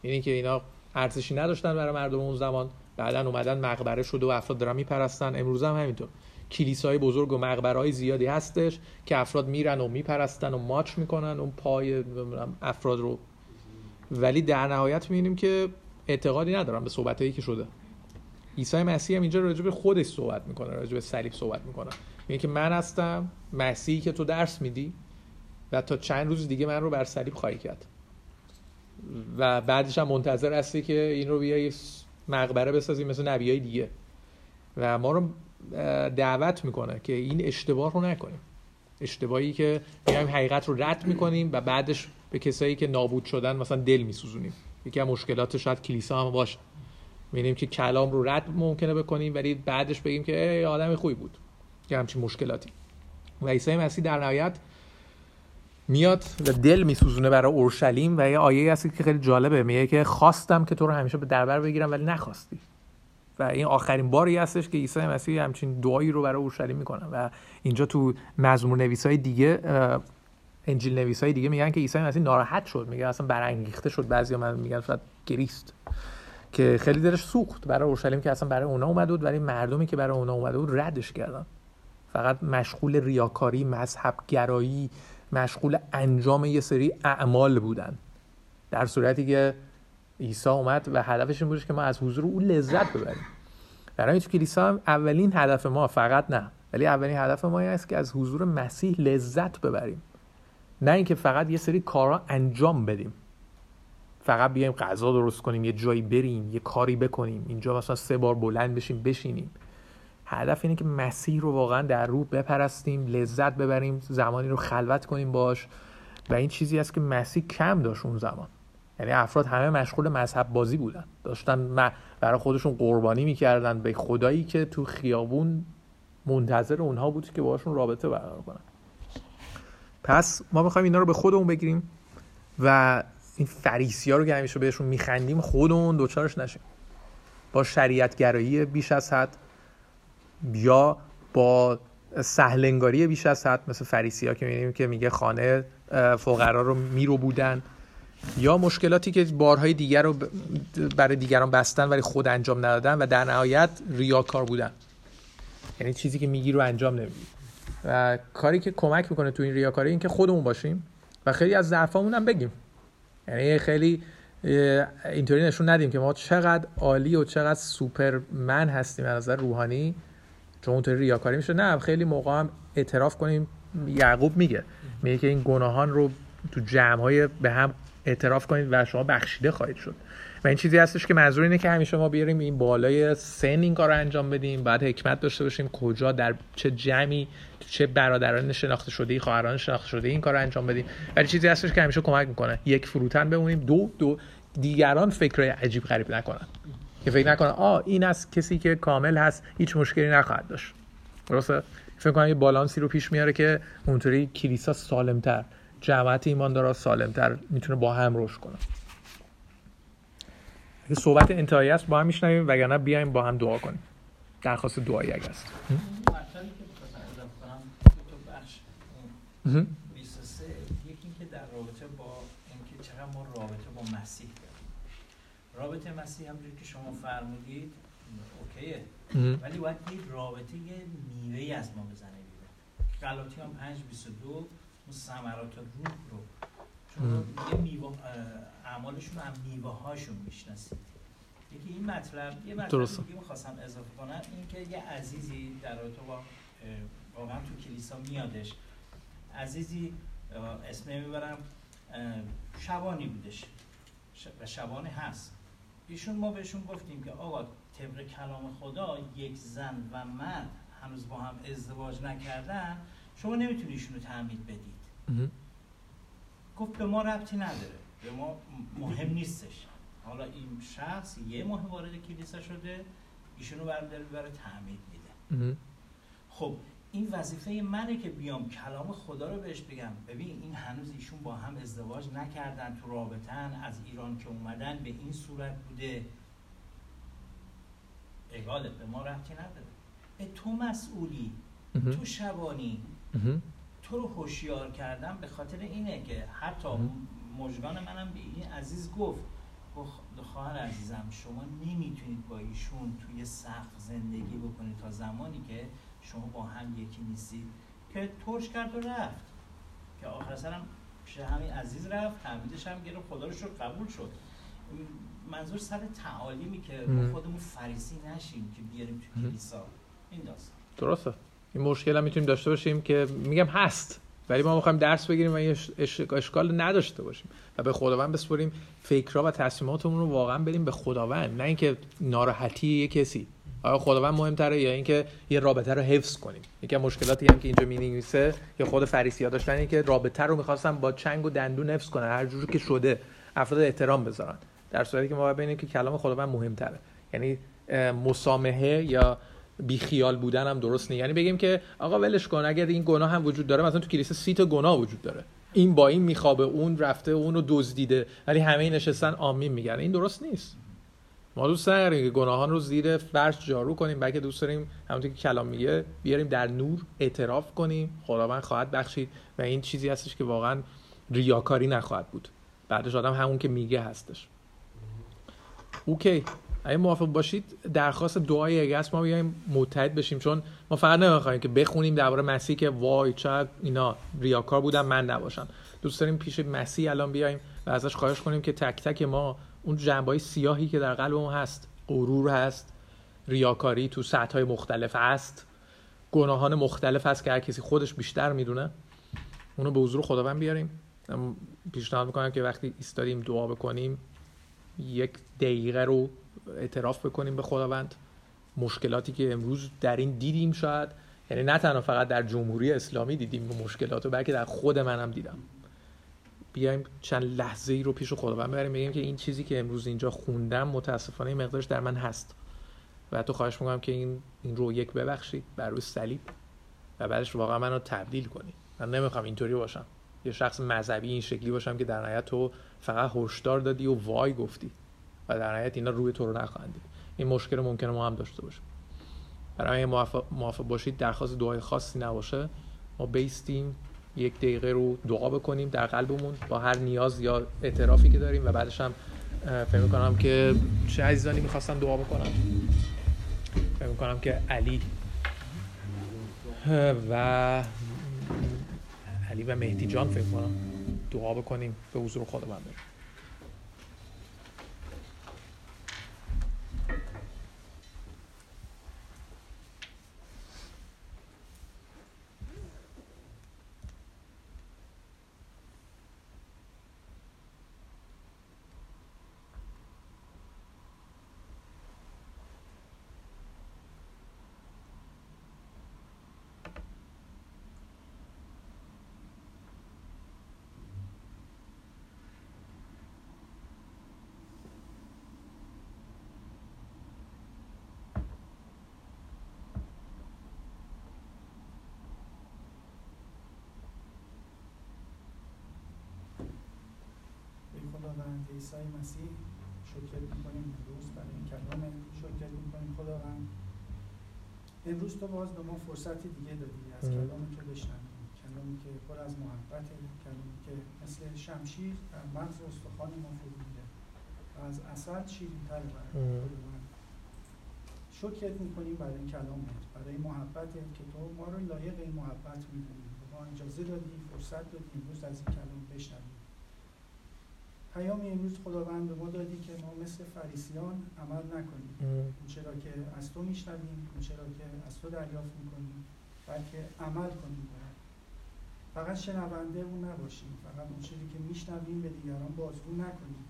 یعنی که اینا ارزشی نداشتن برای مردم اون زمان. بعدا اومدن مقبره شده و افراد دارن میپرستن. امروز هم همینطور. کلیسای بزرگ و مقبره زیادی هستش که افراد میرن و میپرستن و ماچ می‌کنن اون پای افراد رو. ولی در نهایت می‌بینیم که اعتقادی ندارن به صحبتایی که شده. عیسی مسیح هم اینجا راجع به خودش صحبت می‌کنه راجع به صلیب صحبت می‌کنه. میگه که من هستم مسیحی که تو درس میدی و تا چند روز دیگه من رو بر صلیب خواهی کرد. و بعدش هم منتظر هستی که این رو بیای مقبره بسازی مثل نبیای دیگه. و ما رو دعوت می‌کنه که این اشتباه رو نکنیم. اشتباهی که میایم حقیقت رو رد می‌کنیم و بعدش به کسایی که نابود شدن مثلا دل میسوزونیم. یکی از مشکلات شاید کلیسا هم باشه. می‌بینیم که کلام رو رد ممکنه بکنیم ولی بعدش بگیم که ای آدم خوبی بود. که همچین مشکلاتی. و عیسی مسیح در نهایت میاد و دل میسوزونه برای اورشلیم و یه آیه هست که خیلی جالبه. میگه که خواستم که تو رو همیشه به دربر بگیرم ولی نخواستی. این آخرین باری هستش که عیسی مسیح همچین دعایی رو برای اورشلیم می‌کنه. و اینجا تو مزمور نویس های دیگه انجیل نویس های دیگه میگن که عیسی مسیح ناراحت شد. میگه اصلا برانگیخته شد. بعضی من میگن شاید گریست. که خیلی دلش سوخت برای اورشلیم که اصلا برای اونا اومده بود ولی مردمی که برای اونا اومده بود ردش کردن. فقط مشغول ریاکاری مذهب گرایی مشغول انجام یه سری اعمال بودن. در صورتی که عیسی اومد و هدفش این بود که ما از حضور او لذت ببریم. برای تو کلیسا هم اولین هدف ما فقط نه ولی اولین هدف ما این است که از حضور مسیح لذت ببریم. نه اینکه فقط یه سری کارا انجام بدیم. فقط بیایم غذا درست کنیم یه جایی بریم یه کاری بکنیم اینجا مثلا سه بار بلند بشیم بشینیم. هدف اینه که مسیح رو واقعا در روح بپرستیم لذت ببریم زمانی رو خلوت کنیم باش. و این چیزی است که مسیح کم داشت اون زمان. یعنی افراد همه مشغول مذهب بازی بودن. داشتن برای خودشون قربانی می‌کردن به خدایی که تو خیابون منتظر اونها بود که باشون رابطه برقرار کنن. پس ما می‌خوایم اینا رو به خودمون بگیریم و این فریسی ها رو که همیشه بهشون میخندیم خودمون دوچارش نشیم. با شریعت گرایی بیش از حد یا با سهلنگاری بیش از حد مثل فریسی ها که می‌بینیم که میگه خانه فقرا رو میرو بودن یا مشکلاتی که بارهای دیگر رو برای دیگران بستن ولی خود انجام ندادن و در نهایت ریاکار بودن. یعنی چیزی که میگی رو انجام نمیدی. و کاری که کمک می‌کنه تو این ریاکاری این که خودمون باشیم و خیلی از ضعفامون هم بگیم. یعنی خیلی اینطوری نشون ندیم که ما چقدر عالی و چقدر سوپرمن هستیم از نظر روحانی چون اونطوری ریاکاری میشه. نه خیلی موقع هم اعتراف کنیم. یعقوب میگه. میگه که این گناهان رو تو جمع های به هم اعتراف کنید و شما بخشیده خواهید شد. و این چیزی هستش که منظور اینه که همیشه ما بیاریم این بالای سن این کار رو انجام بدیم بعد حکمت داشته باشیم کجا در چه جمعی چه برادران شناخته شده خواهران شناخته شده این کار رو انجام بدیم. ولی چیزی هستش که همیشه کمک می‌کنه. یک فروتن بمونیم دو دو دیگران فکرای عجیب غریب نکنن. که فکر نکنن آ این از کسی که کامل هست هیچ مشکلی نخواهد داشت. درسته؟ فکر کنم یه بالانسی رو پیش میاره که اونطوری کلیسا سالمتر جماعت ایماندارا سالمتر می‌تونه با هم رشد کنه. اگه صحبت انتهایی است با هم میشنویم وگرنه بیایم با هم دعا کنیم. درخواست دعایی اگه است. یکی که در رابطه با اینکه چقدر ما رابطه با مسیح داریم. رابطه مسیح همونجوری که شما فرمودید اوکیه. ولی باید یک رابطه یه میوه از ما بزنه بیرون غلاطیان 5 22 اون ثمرات روح رو چون یه میوه اعمالشون هم میوه هاشون می‌شناسید. یکی این مطلب یه مطلب دیگه می‌خواستم اضافه کنم این که یه عزیزی در رابطه با واقعا تو کلیسا میادش. عزیزی اسم نمی‌برم شبانی بودش. و شبانی هست. ایشون ما بهشون گفتیم که آقا طبق کلام خدا یک زن و مرد هنوز با هم ازدواج نکردن شما نمی‌تونی ایشونو تعمید بدید. گفت به ما ربطی نداره. به ما مهم نیستش. حالا این شخص یه ماه وارد کلیسا شده ایشونو برداره ببره تعمید میده. خب این وظیفه منه که بیام کلام خدا رو بهش بگم. ببین این هنوز ایشون با هم ازدواج نکردن تو رابطن از ایران که اومدن به این صورت بوده. اگاله به ما ربطی نداره. تو مسئولی تو شبانی تو رو هوشیار کردم به خاطر اینه که حتی مجگان منم به این عزیز گفت خواهر عزیزم شما نمی‌تونید با ایشون توی سقف زندگی بکنید تا زمانی که شما با هم یکی نیستید. که ترش کرد و رفت. که آخر سرم پیش همین عزیز رفت تعمیدش هم گرفت خدا رو شد قبول شد. منظور سر تعالیمی که ما خودمون فریسی نشیم که بیاریم تو کلیسا. این داستان. درسته. این مشکل هم می‌تونیم داشته باشیم که میگم هست ولی ما می‌خوایم درس بگیریم و یه اشکال نداشته باشیم و به خداوند بسپریم فکرها و تصمیماتمون رو واقعا بریم به خداوند نه اینکه ناراحتی یه کسی. آیا خداوند مهمتره یا اینکه یه رابطه رو حفظ کنیم؟ یکی مشکلاتی هم که اینجا می‌نویسه یا خود فریسی ها داشتن اینکه رابطه رو می‌خواستن با چنگ و دندون حفظ کنن هر جوری که شده افراد احترام بذارن. در صورتی که ما ببینیم که کلام خداوند مهمتره. یعنی مسامحه یا بی خیال بودن هم درست نیست. یعنی بگیم که آقا ولش کن اگر این گناه هم وجود داره مثلا تو کلیسا سی تا گناه وجود داره. این با این میخوابه اون رفته اون رو دزدیده ولی همه نشستن آمین میگن. این درست نیست. ما دوست نداریم که گناهان رو زیر فرش جارو کنیم بلکه دوست داریم همونطور که کلام میگه بیاریم در نور اعتراف کنیم. خداوند خواهد بخشید و این چیزی هستش که واقعا ریاکاری نخواهد بود. بعدش آدم همون که میگه هستش. اوکی. اگه موافق باشید درخواست دعای اگست ما بیایم متحد بشیم. چون ما فقط نمی‌خوایم که بخونیم درباره مسیح که وای چقدر اینا ریاکار بودن من نباشم. دوست داریم پیش مسیح الان بیایم و ازش خواهش کنیم که تک تک ما اون جنبای سیاهی که در قلبمون هست غرور هست ریاکاری تو سطح های مختلف هست. گناهان مختلف هست که هر کسی خودش بیشتر می‌دونه. اونو به حضور خداوند بیاریم. پیشنهاد می‌کنم که وقتی ایستادیم دعا بکنیم یک دقیقه رو اعتراف بکنیم به خداوند. مشکلاتی که امروز در این دیدیم شاید. یعنی نه تنها فقط در جمهوری اسلامی دیدیم مشکلات رو بلکه در خود منم دیدم. بیایم چند لحظه ای رو پیش خداوند ببریم بگیم که این چیزی که امروز اینجا خوندم متاسفانه این مقدارش در من هست. و تو خواهش می‌کنم که این این رو یک ببخشید بر روی صلیب و بعدش واقعا منو تبدیل کنی من نمی‌خوام اینطوری باشم. یه شخص مذهبی این شکلی باشم که در نهایت تو فقط هشدار دادی و وای گفتی. و در نهایت اینا روی تو رو نخواهند این مشکل ممکنه ما هم داشته باشیم. برای موافق, موافق باشید درخواست دعای خاصی نباشه. ما بیستیم یک دقیقه رو دعا بکنیم در قلبمون با هر نیاز یا اعترافی که داریم و بعدش هم فکر کنم که چه عزیزانی می‌خواستن دعا بکنم فکر می‌کنم که علی. و علی و مهدی جان فکر کنم دعا بکنیم به حضور خداوند بریم خداوند عیسی مسیح شکر می‌کنیم امروز برای این کلام شکر می‌کنیم. خداوند امروز تو باز به ما فرصت دیگه دادی از کلام تو بشنویم. کلامی که پر از محبت کلامی که مثل شمشیر در مغز استخوان ما فرو میره و از اصل شیرینتر برای خداوند. شکر می‌کنیم برای این کلامت برای محبت که تو ما رو لایق این محبت می‌دونی. ما اجازه دادی فرصت دادی امروز از این کلام بشنویم پیام امروز خداوند به ما دادی که ما مثل فریسیان عمل نکنیم. اون چرا که از تو میشنویم اون چرا که از تو دریافت می‌کنیم بلکه عمل کنیم باید فقط شنونده اون نباشیم فقط اون چیزی که میشنویم به دیگران بازگو نکنیم.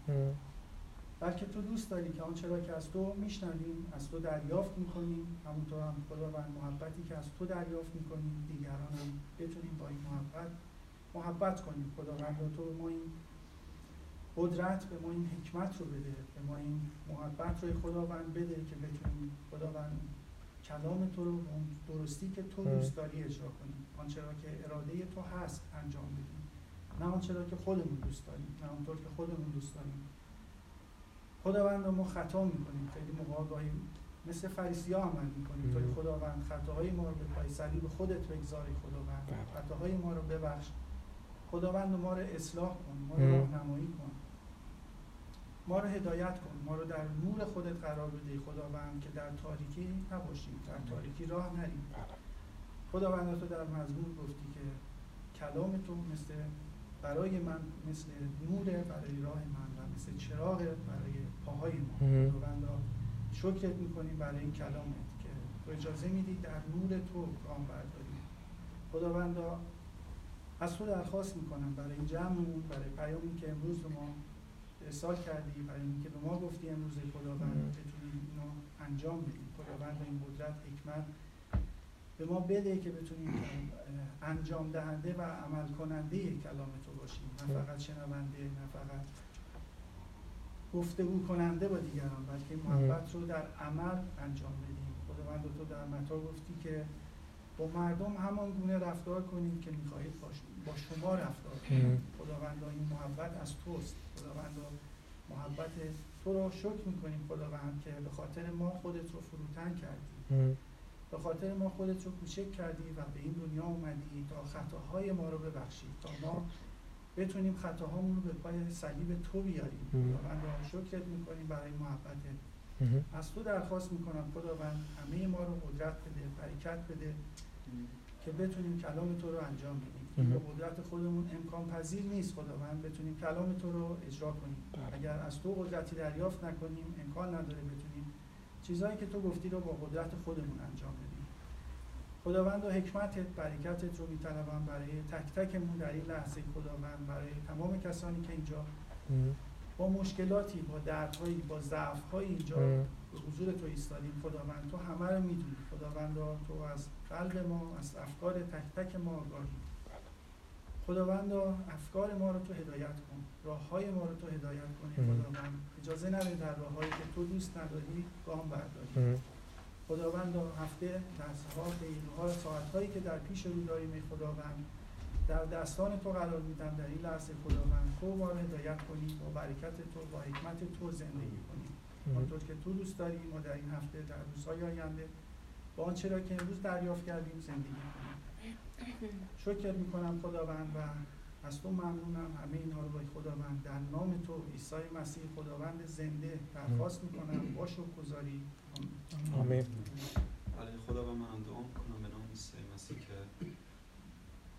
بلکه تو دوست داری که آن چرا که از تو میشنویم از تو دریافت می‌کنیم همونطور هم خداوند محبتی که از تو دریافت می‌کنیم دیگران هم بتونیم با این محبت محبت کنیم. خداوند تو ما این قدرت به ما این حکمت رو بده به ما این محبت رو خداوند بده که بتونیم خداوند کلام تو رو اون درستی که تو دوست داری اجرا کنیم. آنچه را که اراده تو هست انجام بدیم. نه آنچه را که خودمون دوست داریم نه اونطور که خودمون دوست داریم. خداوند ما خطا می‌کنیم. خیلی موقع گاهی مثل فریسی ها عمل می‌کنیم. توی خداوند خطاهای ما رو به پای صلیب خودت بگذاری خداوند. بله. خطاهای ما رو ببخش. خداوند ما رو اصلاح کن ما رو راهنمایی کن. ما رو هدایت کن. ما رو در نور خودت قرار بده خداوند که در تاریکی نباشیم. در تاریکی راه نریم. خداوند تو در مزمور گفتی که کلام تو مثل برای من مثل نور برای راه من و مثل چراغ برای پاهای ما. خداوند شکرت می‌کنیم برای این کلامت که تو اجازه میدی در نور تو گام برداریم. خداوند از تو درخواست می‌کنم برای این جمعمون برای پیامی که امروز ما ارسال کردی برای اینکه به ما گفتی امروز خداوند بتونیم اینو انجام بدیم خداوند این قدرت حکمت به ما بده که بتونیم انجام دهنده و عمل کننده کلام تو باشیم. نه فقط شنونده نه فقط گفتگو کننده با دیگران بلکه محبت رو در عمل انجام بدیم. خداوند تو در متا گفتی که با مردم همان گونه رفتار کنید که می‌خواهید با شما رفتار کنید خداوند این محبت از توست. خداوند محبت تو رو شکر می‌کنیم خداوند که به خاطر ما خودت رو فروتن کردی. به خاطر ما خودت رو کوچک کردی و به این دنیا اومدی تا خطاهای ما رو ببخشید تا ما بتونیم خطاهامون رو به پای صلیب تو بیاریم. خداوند شکرت می‌کنیم برای محبتت از تو درخواست می‌کنم خداوند همه ما رو قدرت بده برکت بده که بتونیم کلام تو رو انجام بدیم. به قدرت خودمون امکان پذیر نیست. خداوند بتونیم کلام تو رو اجرا کنیم. بله. اگر از تو قدرتی دریافت نکنیم امکان نداره بتونیم چیزهایی که تو گفتی رو با قدرت خودمون انجام بدیم. خداوند و حکمتت برکتت رو میطلبم برای تک تکمون در این لحظه. خداوند برای تمام کسانی که اینجا با مشکلاتی با دردهایی با ضعفهایی اینجا به حضور تو ایستادیم. خداوند تو همه رو می‌دونی. خداوند تو از قلب ما از افکار تک تک ما آگاهی. خداوند افکار ما رو تو هدایت کن. راه های ما رو تو هدایت کنی خداوند. اجازه نده در راههایی که تو دوست نداری گام برداری. خداوند هفته دستها دقیقه ساعت هایی که در پیش رو داریم خداوند. در دستان تو قرار میدم در این لحظه خداوند تو ما رو هدایت کنی با برکت تو با حکمت تو زندگی کنی. آنطور که تو دوست داری ما در این هفته در روزهای آینده با آنچه را که امروز دریافت کردیم زندگی کنیم. شکر می‌کنم خداوند و از تو ممنونم. همه اینها رو با خداوند در نام تو عیسی مسیح خداوند زنده درخواست می‌کنم. با گذاری. آمین. علی خدا و من دعا می‌کنم به نام عیسی مسیح که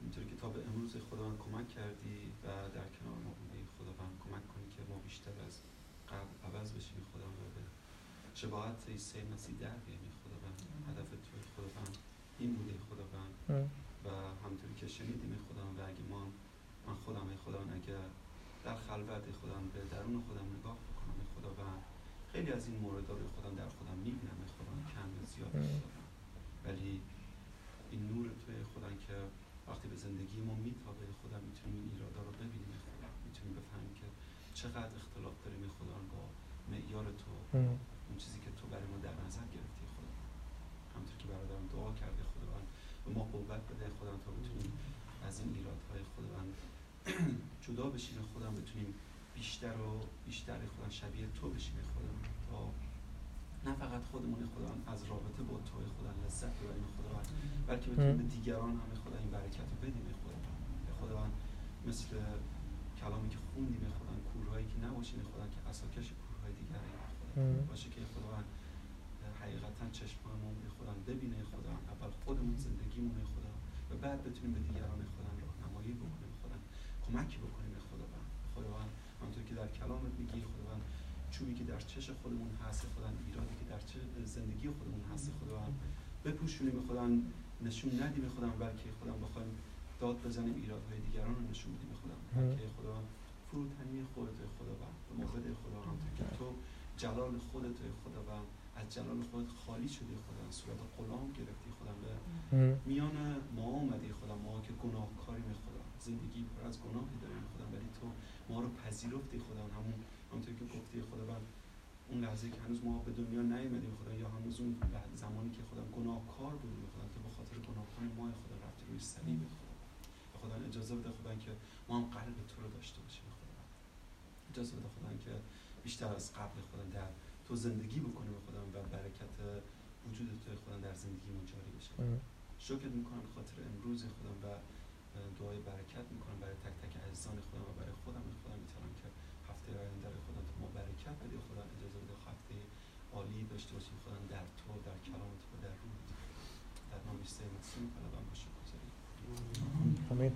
اینطوری که تا به امروز خداوند کمک کردی و در کنار ما بودی خداوند کمک کنی که ما بیشتر از قبل عوض بشیم. خداوند به شباهت عیسی مسیح در بیاییم خداوند هدف توی خداوند این بوده خداوند و همطوری که شنیدیم خداوند و اگه ما من خودم خداوند اگر در خلوت خودم به درون خودم نگاه بکنم خداوند خیلی از این مورد رو خودم در خودم می‌بینم خودم کم یا زیاد ولی این نور توی خودم که وقتی به زندگی ما میتابه خودم می‌تونیم این ایرادا رو ببینیم خدا. می‌تونیم بفهمیم که چقدر اختلاف داریم خدا با معیار تو. اون چیزی که تو برای ما در نظر گرفتی خدا. همونطور که برادرم دعا کرده خداوند به ما قوت بده خدا تا بتونیم از این ایرادهای خداوند جدا بشیم خودم بتونیم بیشتر و بیشتر خودم شبیه تو بشیم خودم تا نه فقط خودمون خدا از رابطه با تو خدا لذت ببریم خدا بلکه بتونیم به دیگران همه خدا این برکت رو بدیم خدا خدا مثل کلامی که خوندیم خدا کورهایی که نباشیم خدا که اساکش کورهای دیگری خدا باشه که خدا حقیقتا چشمانمون به خدا ببینه خدا اول خودمون زندگیمون خدا و بعد بتونیم به دیگران خدا راهنمایی بکنیم خدا کمک بکنیم به خدا خداوند همونطور که در کلامت میگی خداوند چوبی که در چش خودمون هست خدا ایرادی که در زندگی خودمون هست خداوند بپوشونیم خدا نشون ندیم خدا بلکه خدا بخوایم داد بزنیم ایرادهای دیگران رو نشون بدیم خدا بلکه خدا فروتنی خودت خداوند به موقع خدا که تو جلال خودت خداوند. از جلال خودت خالی شدی خدا صورت غلام گرفتی خدا به میان ما آمدی خدا ما که گناهکاریم خدا زندگی پر از گناهی داریم خدا ولی تو ما رو پذیرفتی خدا همون همونطور که گفتی خدا اون لحظه که هنوز ما به دنیا نیومدیم خدا یا هنوز اون زمانی که خدا گناهکار بودیم خدا تو به خاطر گناهکار ما خدا رفتی روی صلیب خدا خدا اجازه بده خدا که ما هم قلب تو رو داشته باشیم خدا اجازه بده خدا که بیشتر از قبل خدا در تو زندگی بکنیم خدا و برکت وجود تو خدا در زندگی جاری بشه. شکر می‌کنم خاطر امروز خدا و دعای برکت می‌کنم برای تک تک عزیزان خودم و برای خودم. خدا می‌تونم که هفته آینده خدا تو ما برکت بده خدا اجازه بده هفته عالی داشته باشیم. خدا در تو در کلام تو در روح در نام عیسی مسیح طلبم باشه آمین.